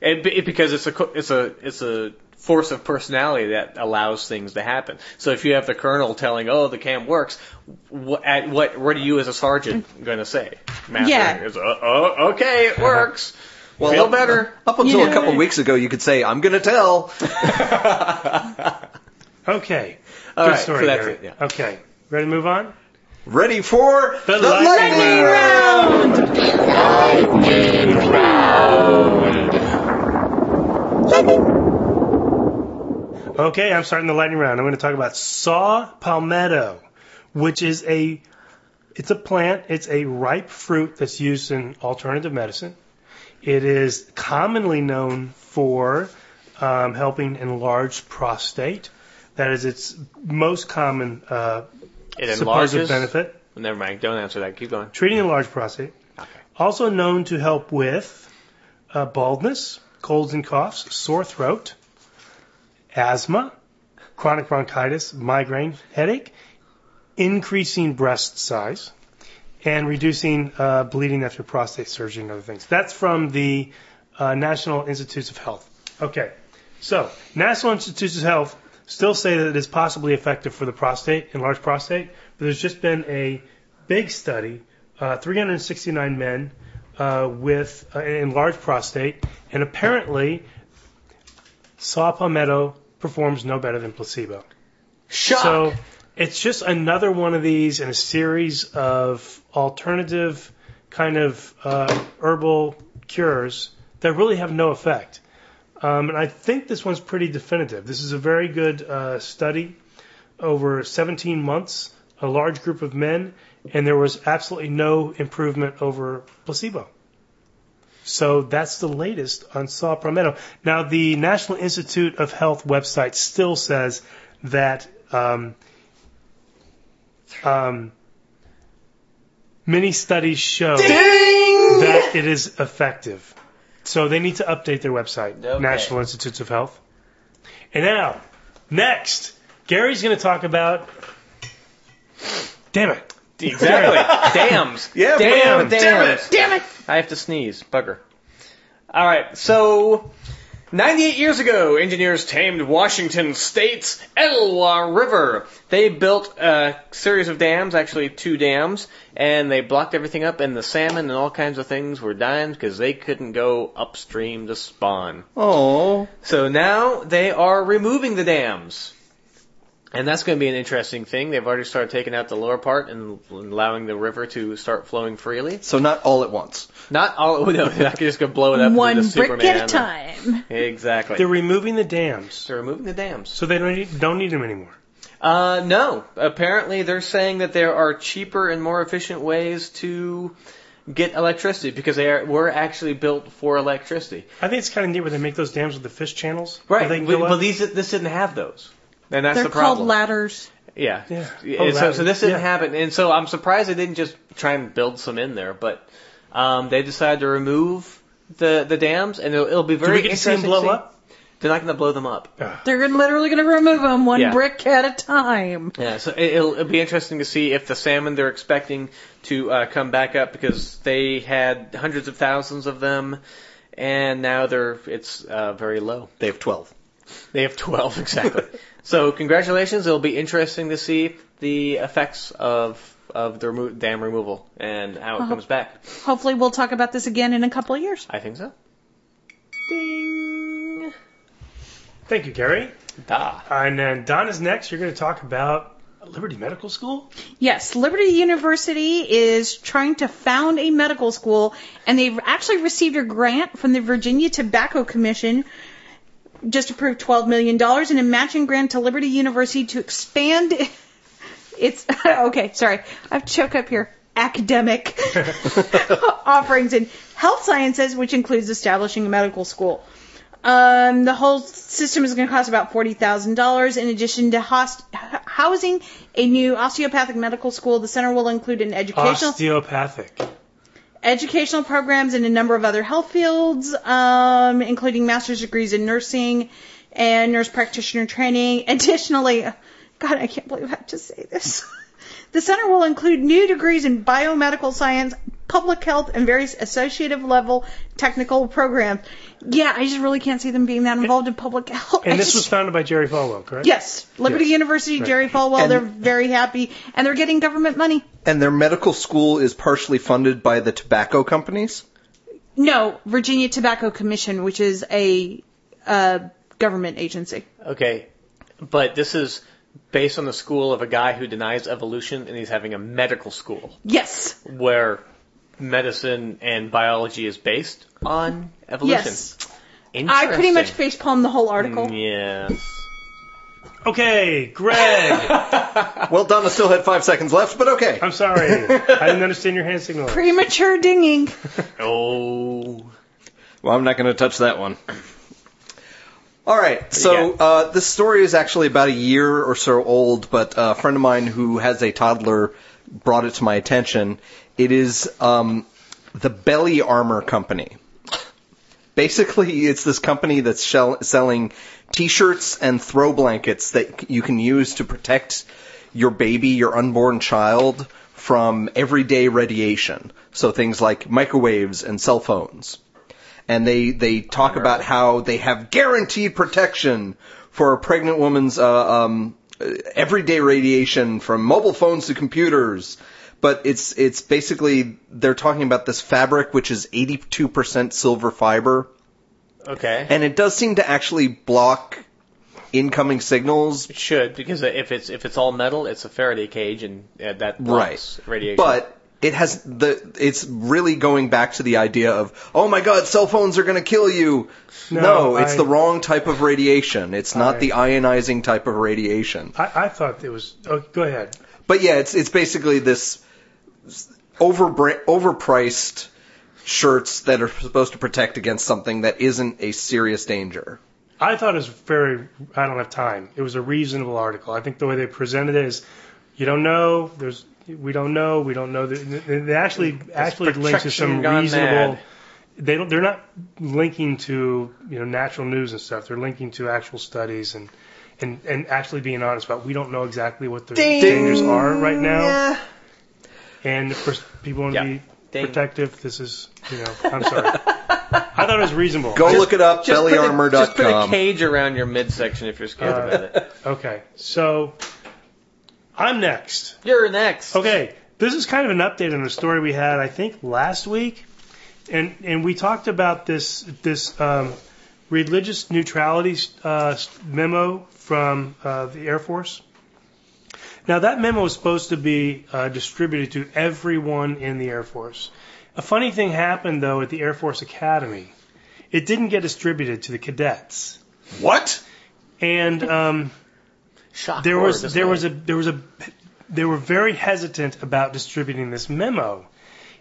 It, it, because it's a co- it's a it's a force of personality that allows things to happen. So if you have the colonel telling, "Oh, the cam works," what at, what what are you as a sergeant going to say? Master Yeah. is, "Oh, oh, okay, it works. Well, Feel up- better." Up until You a know- couple weeks ago, you could say, "I'm going to tell." Okay. All Good right, story, so that's Gary. it, yeah. Okay. Ready to move on? Ready for The the, lightning lightning round. Okay, I'm starting the lightning round. I'm going to talk about saw palmetto, which is a it's a plant. It's a ripe fruit that's used in alternative medicine. It is commonly known for um, helping enlarge prostate. That is its most common uh, It supposed enlarges. benefit. Never mind. Don't answer that. Keep going. Treating enlarged prostate. Okay. Also known to help with uh, baldness, colds and coughs, sore throat, asthma, chronic bronchitis, migraine, headache, increasing breast size, and reducing uh, bleeding after prostate surgery and other things. That's from the uh, National Institutes of Health. Okay, so National Institutes of Health still say that it is possibly effective for the prostate, enlarged prostate, but there's just been a big study, uh, 369 men uh, with uh, enlarged prostate, and apparently saw palmetto performs no better than placebo. Shock. So it's just another one of these in a series of alternative kind of uh, herbal cures that really have no effect. Um, and I think this one's pretty definitive. This is a very good uh, study over 17 months, a large group of men, and there was absolutely no improvement over placebo. So that's the latest on saw palmetto. Now, the National Institute of Health website still says that um, um, many studies show that it is effective. So they need to update their website, Okay. National Institutes of Health. And now, next, Gary's going to talk about. Damn it. Exactly. Dams. Yeah, Damn, damn, it. Damn it! I have to sneeze. Bugger. All right. So, 98 years ago, engineers tamed Washington State's Elwha River. They built a series of dams, actually two dams, and they blocked everything up, and the salmon and all kinds of things were dying because they couldn't go upstream to spawn. Oh, So now they are removing the dams. And that's going to be an interesting thing. They've already started taking out the lower part and allowing the river to start flowing freely. so not all at once. Not all. No, I can just go blow it up. One the brick Superman. at a time. Exactly. They're removing the dams, They're removing the dams. so they don't need, don't need them anymore. Uh, no. Apparently, they're saying that there are cheaper and more efficient ways to get electricity because they are, were actually built for electricity. I think it's kind of neat where they make those dams with the fish channels. Right. Where they can But, but these this didn't have those. And that's They're the called ladders. Yeah. Yeah. And Oh, so, that- so this didn't yeah. happen, and so I'm surprised they didn't just try and build some in there, but um, they decided to remove the the dams, and it'll, it'll be Do very we get to see them blow see- up? They're not going to blow them up. They're literally going to remove them one Yeah. brick at a time. Yeah, so it, it'll, it'll be interesting to see if the salmon they're expecting to uh, come back up because they had hundreds of thousands of them, and now they're it's uh, very low. They have 12. They have 12 exactly. So congratulations. It'll be interesting to see the effects of of the remo- dam removal and how it Uh-huh. comes back. Hopefully, we'll talk about this again in a couple of years. I think so. Ding. Thank you, Gary. Da. And then Don is next. You're going to talk about Liberty Medical School. Yes, Liberty University is trying to found a medical school, and they've actually received a grant from the Virginia Tobacco Commission. Just approved $12 million in a matching grant to Liberty University to expand its, okay, sorry, I have to choke up here, academic offerings in health sciences, which includes establishing a medical school. Um, the whole system is going to cost about forty thousand dollars. In addition to host- housing a new osteopathic medical school, the center will include an educational Osteopathic. Educational programs in a number of other health fields, um, including master's degrees in nursing and nurse practitioner training. Additionally, God, I can't believe I have to say this. The center will include new degrees in biomedical science, public health, and various associative level technical programs. Yeah, I just really can't see them being that involved in public health. I And this just- was founded by Jerry Falwell, correct? Yes, Liberty Yes. University, Right. Jerry Falwell, And- they're very happy, and they're getting government money. And their medical school is partially funded by the tobacco companies. No, Virginia Tobacco Commission, which is a uh, government agency. Okay, but this is based on the school of a guy who denies evolution, and he's having a medical school Yes. where medicine and biology is based on evolution. Yes. Interesting. I pretty much facepalmed the whole article. Yeah. Okay, Greg. Well, Donna still had five seconds left, but okay. I'm sorry. I didn't understand your hand signal. Premature dinging. Oh. Well, I'm not going to touch that one. All right, so uh, this story is actually about a year or so old, but a friend of mine who has a toddler brought it to my attention. It is um, the Belly Armor Company. Basically, it's this company that's shell- selling T-shirts and throw blankets that you can use to protect your baby, your unborn child, from everyday radiation. So things like microwaves and cell phones and they they talk about how they have guaranteed protection for a pregnant woman's uh, um, everyday radiation from mobile phones to computers. But it's it's basically they're talking about this fabric which is 82% silver fiber, Okay. and it does seem to actually block incoming signals. It should because if it's if it's all metal, it's a Faraday cage, and uh, that blocks radiation. But it has the it's really going back to the idea of oh my god cell phones are going to kill you. No, No, it's I- the wrong type of radiation. It's not I- the ionizing type of radiation. I, I thought it was. Oh, go ahead. But yeah, it's it's basically this over overpriced shirts that are supposed to protect against something that isn't a serious danger. I thought it was very. I don't have time. It was a reasonable article. I think the way they presented it is, you don't know. There's. We don't know. We don't know. They, they actually actually link to some reasonable. mad. They don't. They're not linking to you know natural news and stuff. They're linking to actual studies and and and actually being honest about. We don't know exactly what the dangers are right now. And of course, people want to Yeah. be Ding. protective. This is you know. I'm sorry. I thought it was reasonable. Go look it up, just put, a, just put a bellyarmor.com. cage around your midsection if you're scared Uh, about it. Okay, so I'm next. You're next. Okay, this is kind of an update on a story we had, I think, last week, and and we talked about this this um, religious neutrality uh, memo from uh, the Air Force. Now that memo was supposed to be uh, distributed to everyone in the Air Force. A funny thing happened though at the Air Force Academy. It didn't get distributed to the cadets, What? and um, Shock there was there was a there was a they were very hesitant about distributing this memo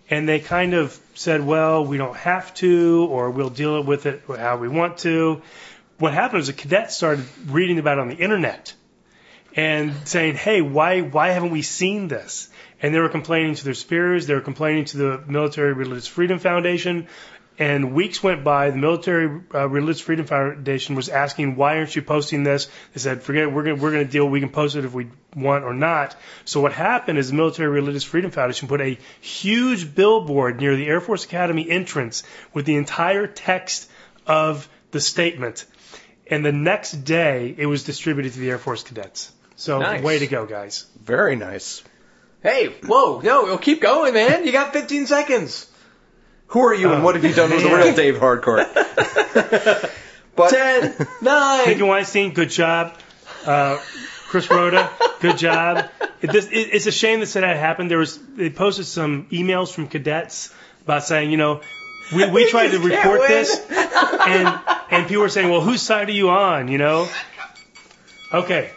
and they kind of said well we don't have to or we'll deal with it how we want to what happened was the cadets started reading about it on the internet and saying hey why why haven't we seen this and they were complaining to their superiors they were complaining to the military religious freedom foundation and weeks went by. The Military uh, Religious Freedom Foundation was asking, "Why aren't you posting this?" They said, "Forget it. We're going we're going to deal. We can post it if we want or not." So what happened is the Military Religious Freedom Foundation put a huge billboard near the Air Force Academy entrance with the entire text of the statement. And the next day, it was distributed to the Air Force cadets. So Nice. way to go, guys. Very nice. Hey, whoa, no, we'll keep going, man. You got 15 seconds. Who are you and what have you done with the real Dave Hardcore? but 10, 9. Mickey Weinstein, good job. Uh, Chris Rodda, good job. It, this, it, it's a shame that that happened. There was they posted some emails from cadets about saying, you know, we, we tried to report this, and and people were saying, well, whose side are you on? You know. Okay.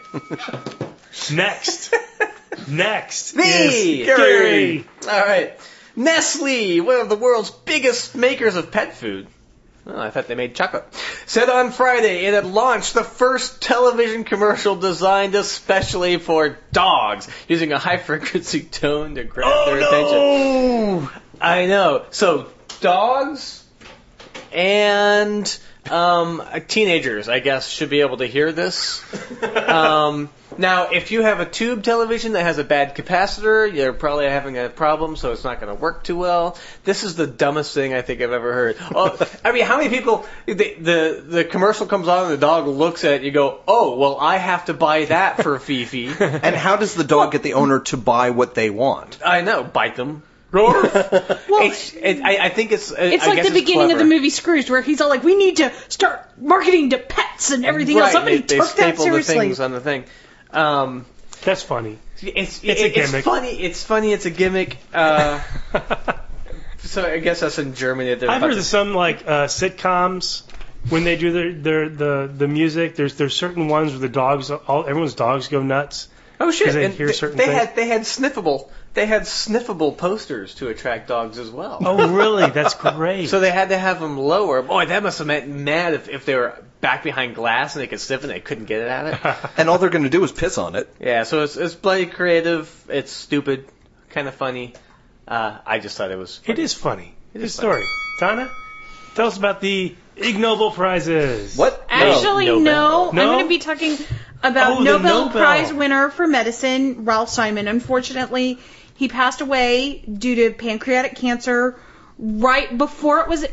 Next. Next. Me, is Gary. All right. Nestle, one of the world's biggest makers of pet food. Oh, I thought they made chocolate. Said on Friday it had launched the first television commercial designed especially for dogs, using a high frequency tone to grab oh, their attention. Oh I know. So dogs and um, teenagers, I guess, should be able to hear this. Um, now, if you have a tube television that has a bad capacitor, you're probably having a problem, so it's not going to work too well. This is the dumbest thing I think I've ever heard. Oh, I mean, how many people? The, the the commercial comes on and the dog looks at it. You go, oh, well, I have to buy that for Fifi. and how does the dog get the owner to buy what they want? I know, bite them. it's, it, I, I think it's. It's I like guess the beginning of the movie Scrooge, where he's all like, "We need to start marketing to pets and everything else." Right, Somebody they, they took that staple the things on the thing. Um, That's funny. it's It's a it- it's gimmick. funny. It's funny. It's a gimmick. Uh, so I guess that's in Germany. They're I've heard of some like uh, sitcoms when they do their, their the the music. There's there's certain ones where the dogs all everyone's dogs go nuts. Oh shit! they and hear th- certain they things. had they had sniffable they had sniffable posters to attract dogs as well. Oh, really? That's great. So they had to have them lower. Boy, that must have meant mad if, if they were back behind glass and they could sniff and they couldn't get it at it. And all they're going to do is piss on it. yeah, so it's it's bloody creative. It's stupid, kind of funny. Uh, I just thought it was. Funny. it is funny. It is Good is story. Tana, tell us about the Ig Nobel prizes. What? Actually, Nobel. no. No? I'm going to be talking about Oh, Nobel, Nobel. Prize winner for medicine, Ralph Simon. Unfortunately, he passed away due to pancreatic cancer right before it was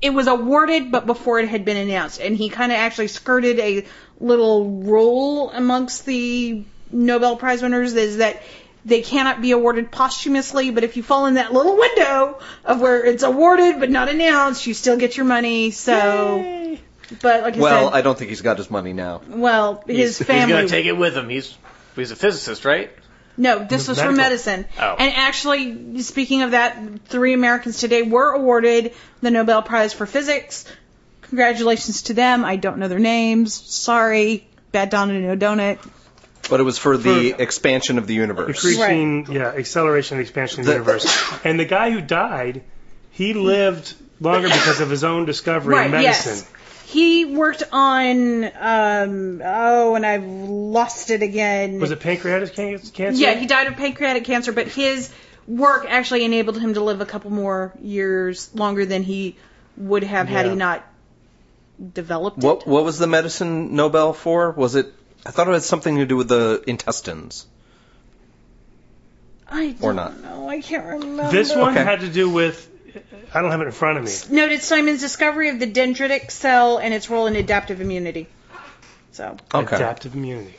it was awarded, but before it had been announced. And he kind of actually skirted a little rule amongst the Nobel Prize winners is that they cannot be awarded posthumously, but if you fall in that little window of where it's awarded but not announced, you still get your money. So, but like I said, Well, said, I don't think he's got his money now. well, his He's family. gonna take it with him. He's he's a physicist, right? No, this was for medicine. Oh. And actually, speaking of that, three Americans today were awarded the Nobel Prize for Physics. Congratulations to them. I don't know their names. Sorry. Bad Donna no donut. But it was for the For- expansion of the universe. Increasing, yeah, acceleration and expansion of the The- universe. And the guy who died, he lived longer because of his own discovery in medicine. yes. He worked on, um, oh, and I've lost it again. Was it pancreatic can- cancer? Yeah, he died of pancreatic cancer, but his work actually enabled him to live a couple more years longer than he would have had Yeah. he not developed it. What what was the medicine Nobel for? Was it? I thought it had something to do with the intestines. I don't or not. know. I can't remember. This one Okay. had to do with. I don't have it in front of me. noted Simon's discovery of the dendritic cell and its role in adaptive immunity. So, Okay. Adaptive immunity.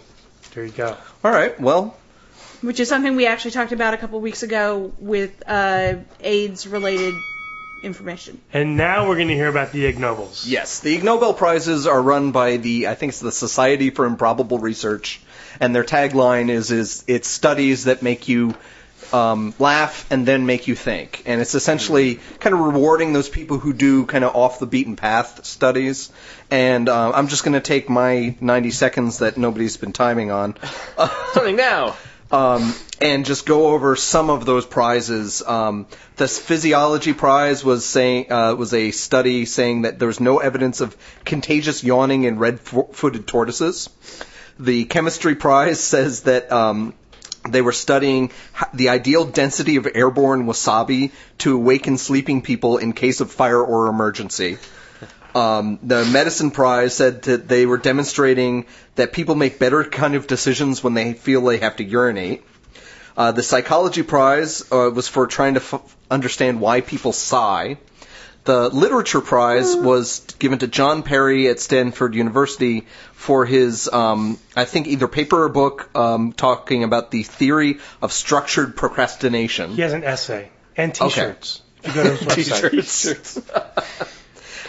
There you go. All right. Well, which is something we actually talked about a couple weeks ago with uh, AIDS-related information. And now we're going to hear about the Ig Nobels. yes, the Ig Nobel prizes are run by the I think it's the Society for Improbable Research, and their tagline is is it's studies that make you um, laugh and then make you think, and it's essentially kind of rewarding those people who do kind of off the beaten path studies. And uh, I'm just going to take my 90 seconds that nobody's been timing on. Something now. um, and just go over some of those prizes. Um, the physiology prize was saying uh, was a study saying that there was no evidence of contagious yawning in red-footed tortoises. The chemistry prize says that um, they were studying the ideal density of airborne wasabi to awaken sleeping people in case of fire or emergency. Um, the medicine prize said that they were demonstrating that people make better kind of decisions when they feel they have to urinate. Uh, the psychology prize uh, was for trying to f- understand why people sigh. The literature prize was given to John Perry at Stanford University for his, um, I think, either paper or book um, talking about the theory of structured procrastination. He has an essay and T-shirts. If you go to his website. T-shirts.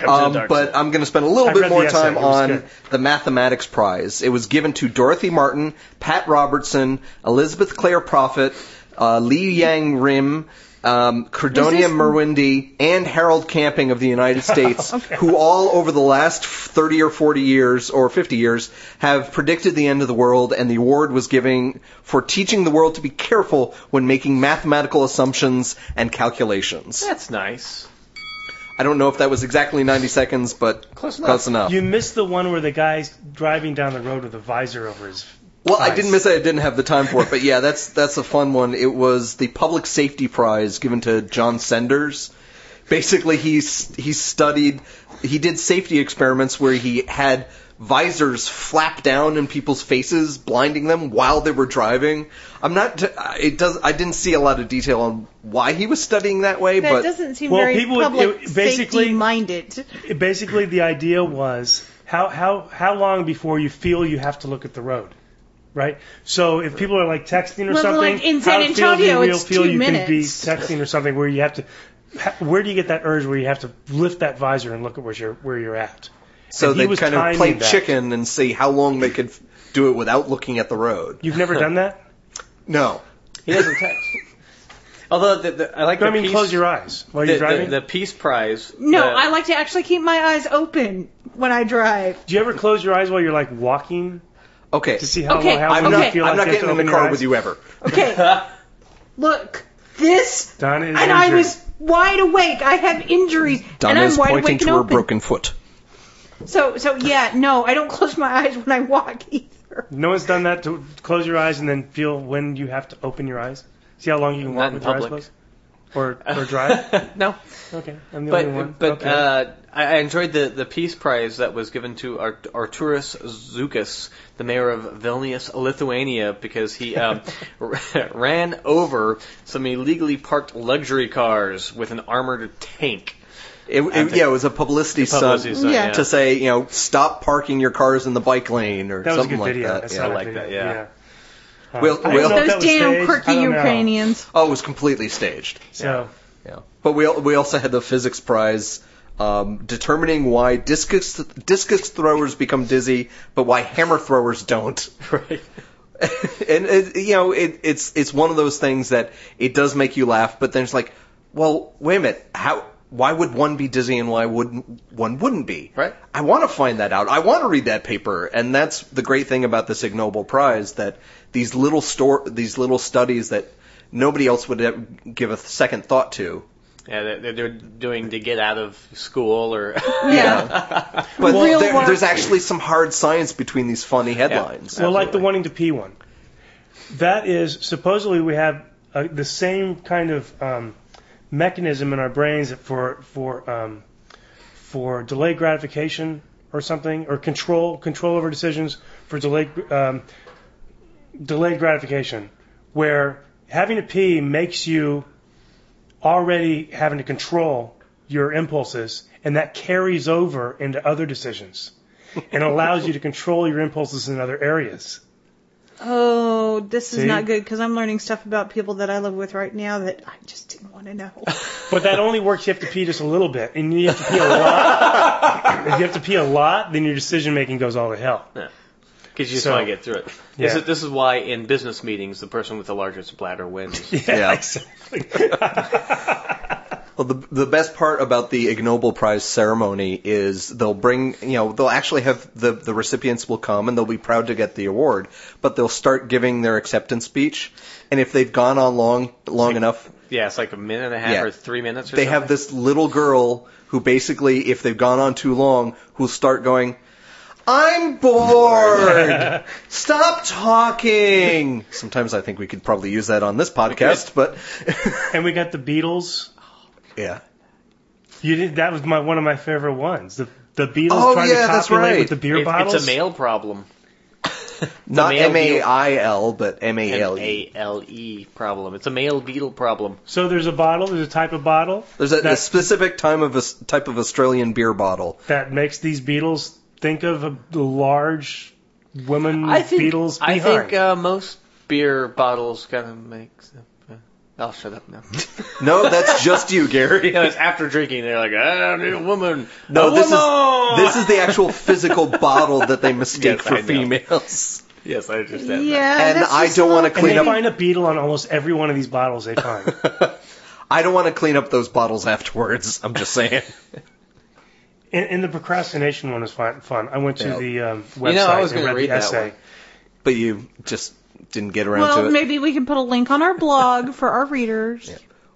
Come to Um, but. I'm going to spend a little I bit more time on good. the mathematics prize. It was given to Dorothy Martin, Pat Robertson, Elizabeth Clare Prophet, uh, Lee Yang Rim, um, Credonia this- Mwerinde, and Harold Camping of the United States, Okay. who all over the last 30 or 40 years or 50 years have predicted the end of the world, and the award was given for teaching the world to be careful when making mathematical assumptions and calculations. That's nice. I don't know if that was exactly 90 seconds, but Close enough. Close enough. You missed the one where the guy's driving down the road with a visor over his. Well, I didn't miss it. I didn't have the time for it, but yeah, that's that's a fun one. It was the public safety prize given to John Senders. Basically, he's he studied, he did safety experiments where he had visors flap down in people's faces, blinding them while they were driving. I'm not. It does. I didn't see a lot of detail on why he was studying that way, That but doesn't seem Well, very people would- public it- basically- safety minded. Basically, the idea was how how how long before you feel you have to look at the road, right? So if people are like texting or Well, something, like in how San it feels you Antonio, real it's feel two you can be texting or something where you have to. Where do you get that urge where you have to lift that visor and look at where you're where you're at? so he they was kind of play that. chicken and see how long they could do it without looking at the road. You've never done that? No. He doesn't text. Although the, the, I like I the mean, peace, close your eyes while the, you're driving. the, the peace prize. No, the- I like to actually keep my eyes open when I drive. do you ever close your eyes while you're like walking? Okay. to see how Okay, how I'm long okay. not, feel I'm not you getting in the open your car eyes. with you ever. Okay. Look, this. Donna is and I injured. was wide awake. I have injuries, Donna's and I'm wide pointing awake to and her open. broken foot. So, so yeah, no, I don't close my eyes when I walk either. No one's done that to close your eyes and then feel when you have to open your eyes. See how long you can Not walk in with your eyes public. closed, or or drive. no, Okay, I'm the only one. but but okay. uh, I I enjoyed the the peace prize that was given to Art- Arturas Zuokas, the mayor of Vilnius, Lithuania, because he um, ran over some illegally parked luxury cars with an armored tank. It, it- yeah, it was a publicity, Publicity stunt stunt, Yeah. yeah. to say, you know, stop parking your cars in the bike lane or that was a something good like video. that. I saw yeah. that like video. that, yeah. Uh, We'll- we'll- Those that damn staged. quirky I know. Ukrainians. Oh, it was completely staged. So Yeah. But we we also had the physics prize um, determining why discus discus throwers become dizzy, but why hammer throwers don't. Right. and it, you know, it, it's it's one of those things that it does make you laugh, but then it's like, well, wait a minute, how? Why would one be dizzy and why wouldn't one wouldn't be? Right. I want to find that out. I want to read that paper, and that's the great thing about this Ig Nobel Prize that these little store these little studies that nobody else would give a second thought to. Yeah, they're, they're doing to get out of school or Yeah. But Real there, work. there's actually some hard science between these funny headlines. Well, like the wanting to pee one. That is supposedly we have uh, the same kind of um, mechanism in our brains for for um, for delayed gratification or something, or control control over decisions for delayed um, delayed gratification, where having to pee makes you already having to control your impulses, and that carries over into other decisions and allows you to control your impulses in other areas. Oh, this is not good because I'm learning stuff about people that I live with right now that I just didn't want to know. But that only works. You have to pee just a little bit, and you have to pee a lot. if you have to pee a lot, then your decision making goes all to hell. Because you just So- want to get through it. Yeah. This, is, this is why in business meetings the person with the largest bladder wins. Yeah. exactly. Well, the the best part about the Ig Nobel Prize ceremony is they'll bring, you know, they'll actually have the the recipients will come and they'll be proud to get the award, but they'll start giving their acceptance speech, and if they've gone on long long enough, Yeah, it's like a minute and a half Yeah. or three minutes or they something. have this little girl who basically, if they've gone on too long, who'll start going. I'm bored. Stop talking. Sometimes I think we could probably use that on this podcast, but and we got the beetles. yeah. You did. That was my one of my favorite ones. The the beetles Oh, trying yeah, to copulate right. with the beer It- bottles. It's a male problem. Not M A I L, but M A L M E. A L E problem. It's a male beetle problem. So there's a bottle. There's a type of bottle There's a, a specific time of a s- type of Australian beer bottle. that makes these beetles think of a large women I think beetles I think uh, most beer bottles kind of make. Uh, I'll shut up now. No, that's just you, Gary. no, it's after drinking. They're like, I need a woman. No, a this woman! is this is the actual physical bottle that they mistake Yes, for I females. Yes, I understand. yeah, And I don't wanna little and they up- find a beetle on almost every one of these bottles they find. I don't want to clean up those bottles afterwards. I'm just saying. And, and the procrastination one is fun. fun. I went to Yeah. the um, website You know, I was and gonna read, read the that essay. one. But you just didn't get around Well, to it. Well, maybe we can put a link on our blog for our readers.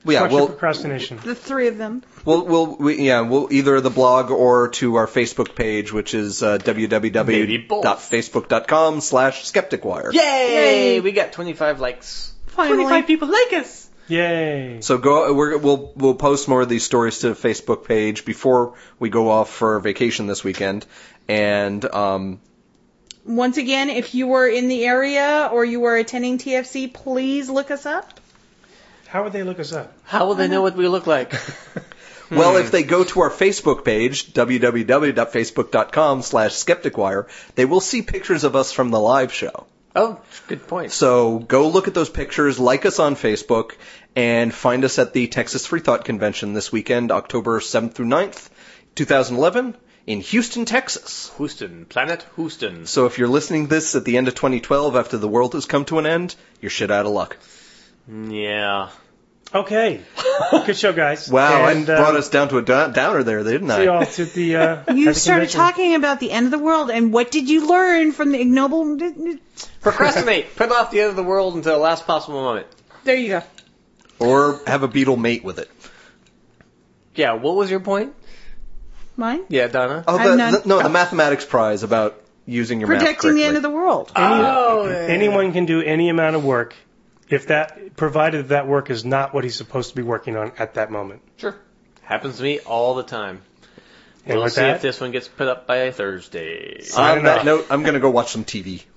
Well, yeah, Structured we'll, procrastination. The three of them. we'll, we'll, we, yeah, we'll either the blog or to our Facebook page, which is uh, www.facebook.com slash skepticwire. Yay! Yay. We got 25 likes. Finally. 25 people like us. Yay! So go. We're, we'll we'll post more of these stories to the Facebook page before we go off for vacation this weekend. And um, Once again, if you were in the area or you were attending TFC, please look us up. How would they look us up? How will they know what we look like? well, if they go to our Facebook page, www.facebook.com slash skepticwire, they will see pictures of us from the live show. Oh, good point. So go look at those pictures, like us on Facebook, and find us at the Texas Free Thought Convention this weekend, October 7th through 9th, 2011, in Houston, Texas. Houston, planet Houston. So if you're listening to this at the end of 2012 after the world has come to an end, you're shit out of luck. Yeah. Okay. Good show, guys. Wow, and, I uh, brought us down to a downer there, didn't I? See y'all to the. Uh, You started convention. talking about the end of the world, and what did you learn from the Ig Nobel? Procrastinate. Put off the end of the world until the last possible moment. There you go. Or have a beetle mate with it. Yeah, what was your point? Mine? Yeah, Donna. Oh, I'm the, the- no, the mathematics prize about using your math Protecting the end of the world. Oh, Anyone can do any amount of work if that, provided that work is not what he's supposed to be working on at that moment. Sure. Happens to me all the time. And we'll see that, if this one gets put up by Thursday. On Signing that note, I'm going to go watch some TV.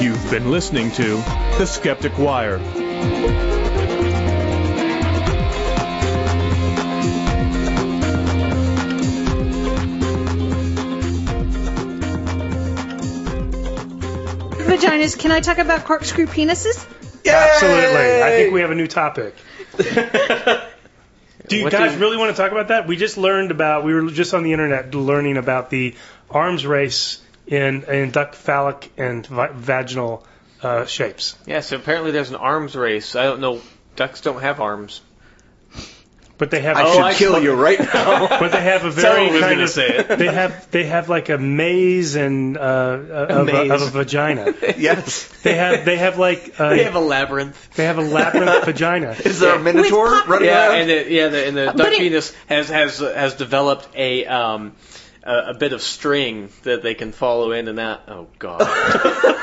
You've been listening to The Skeptic Wire. Vaginas. Can I talk about corkscrew penises? Absolutely. I think we have a new topic. Do you What guys do you- really want to talk about that? We just learned about, we were just on the internet learning about the arms race in, in duck phallic and vi- vaginal uh, shapes. Yeah, so apparently there's an arms race. I don't know. Ducks don't have arms. But they have, I should I- kill you right now. but they have a very Someone was kind gonna of, say it. they have, they have like a maze and, uh, of, a, maze. of a vagina. yes. They have, they have like, uh, They have a labyrinth. they have a labyrinth vagina. Is there a minotaur With pop- running Yeah, around? and the, yeah, the, and the But duck it- penis has has has developed a um a, a bit of string that they can follow in and out. Oh God.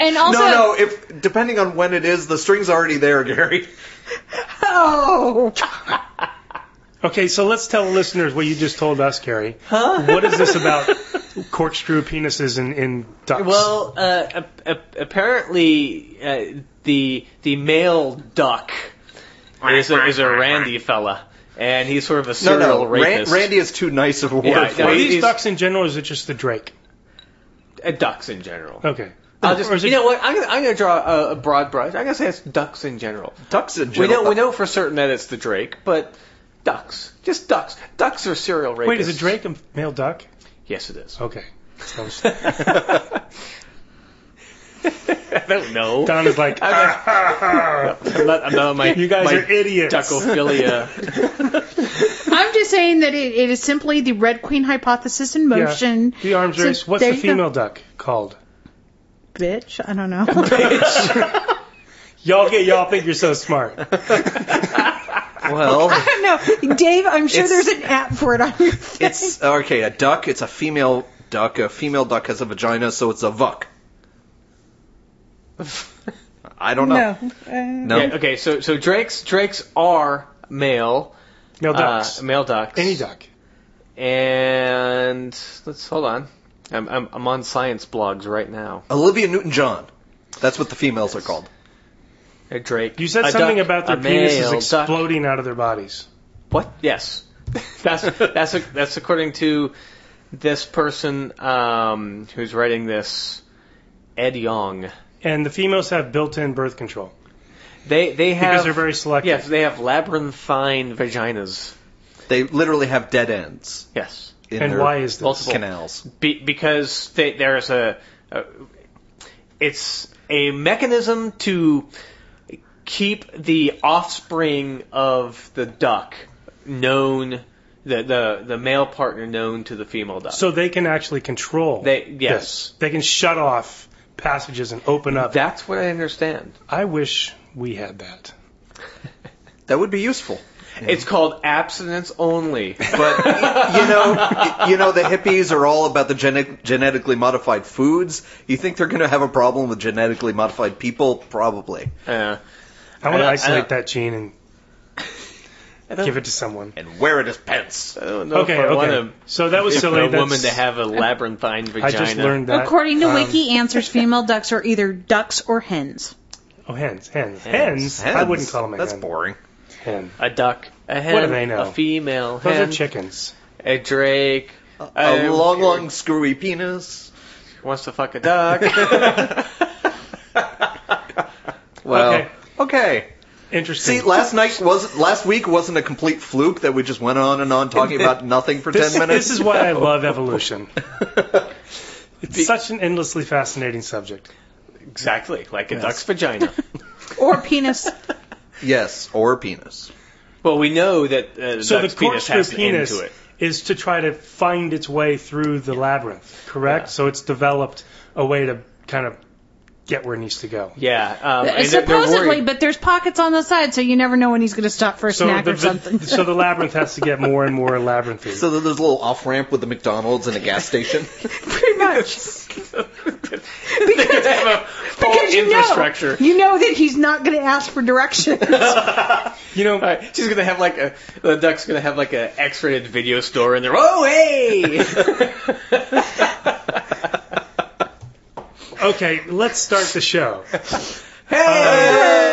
And also, no, no. If depending on when it is, the string's already there, Gary. oh, Okay, so let's tell the listeners what you just told us, Carrie. Huh? What is this about corkscrew penises in, in ducks? Well, uh, ap- ap- apparently uh, the the male duck is a, is a Randy fella, and he's sort of a No, serial no. Ran- rapist. Randy is too nice of a word Yeah, for no, Are it. these he's- ducks in general, or is it just the drake? Uh, ducks in general. Okay. I'll just, Or is you know what? I'm gonna, I'm gonna draw a, a broad brush. I'm gonna say it's ducks in general. Ducks in We general. know we know for certain that it's the drake, but ducks, just ducks. Ducks are serial rapists. Wait, is a drake a male duck? Yes, it is. Okay. So, I don't know. Don is like, ah, I'm not, I'm not on my. you guys my are idiots. Duckophilia. I'm just saying that it, it is simply the Red Queen hypothesis in Yeah. motion. The arms So race. What's there the you go. female duck called? Bitch, I don't know. Y'all get y'all think you're so smart. Well, I don't know, Dave. I'm sure there's an app for it on your thing. it's okay. A duck. It's a female duck. A female duck has a vagina, so it's a vuck. I don't know. no. Uh, No. Yeah, okay, so so drakes drakes are male Male ducks. Uh, male ducks. Any duck. And let's hold on. I'm I'm, I'm on science blogs right now. Olivia Newton-John. That's what the females are called. A drake. You said a something duck, about their a penises male duck. exploding out of their bodies. What? Yes. that's that's that's according to this person um, who's writing this, Ed Yong. And the females have built-in birth control They they have because they're very selective. yes they have labyrinthine vaginas. They literally have dead ends Yes. in And why is this? Multiple. canals. Be, because they, there's a, a, it's a mechanism to keep the offspring of the duck known, the the, the male partner known to the female duck. So they can actually control. They- yes. this. They can shut off passages and open up. that's what I understand. I wish we had that. That would be useful. It's called abstinence only. But you know, you know, the hippies are all about the gene- genetically modified foods. You think they're going to have a problem with genetically modified people? Probably. Uh, I want to don't- I isolate that gene and I don't, give it to someone. And wear it as pants. I don't know Okay, if I want okay. to. So that was for silly. a That's, woman to have a labyrinthine vagina. I just learned that. According to Um, Wiki Answers, female ducks are either ducks or hens. Oh, hens, hens, Hens. hens. I wouldn't call them a That's hen. boring. hen. A duck, a hen, What do they know? a female hen. Those hen, are chickens. a drake. A um, long, long, screwy penis. wants to fuck a duck. Well, Okay. okay. Interesting. See, last night was last week wasn't a complete fluke that we just went on and on talking about nothing for this, ten minutes. this is why I love evolution. It's such an endlessly fascinating subject. exactly, like a Yes. duck's vagina. Or penis. yes, or penis. well, we know that uh, the So duck's the penis corkscrew has an penis end to it. is to try to find its way through the labyrinth, correct? So it's developed a way to kind of get where it needs to go. Yeah, um, and they're- they're Supposedly, but there's pockets on the side, so you never know when he's going to stop for a So snack the, or something. the- so the labyrinth has to get more and more labyrinthy. So there's a little off ramp with the McDonald's and a gas station. Pretty much. they have a whole Because you know, you know that he's not going to ask for directions. you know, Right, she's gonna have like a the duck's gonna have like a X-rated video store in there. Oh hey! Okay, let's start the show. hey!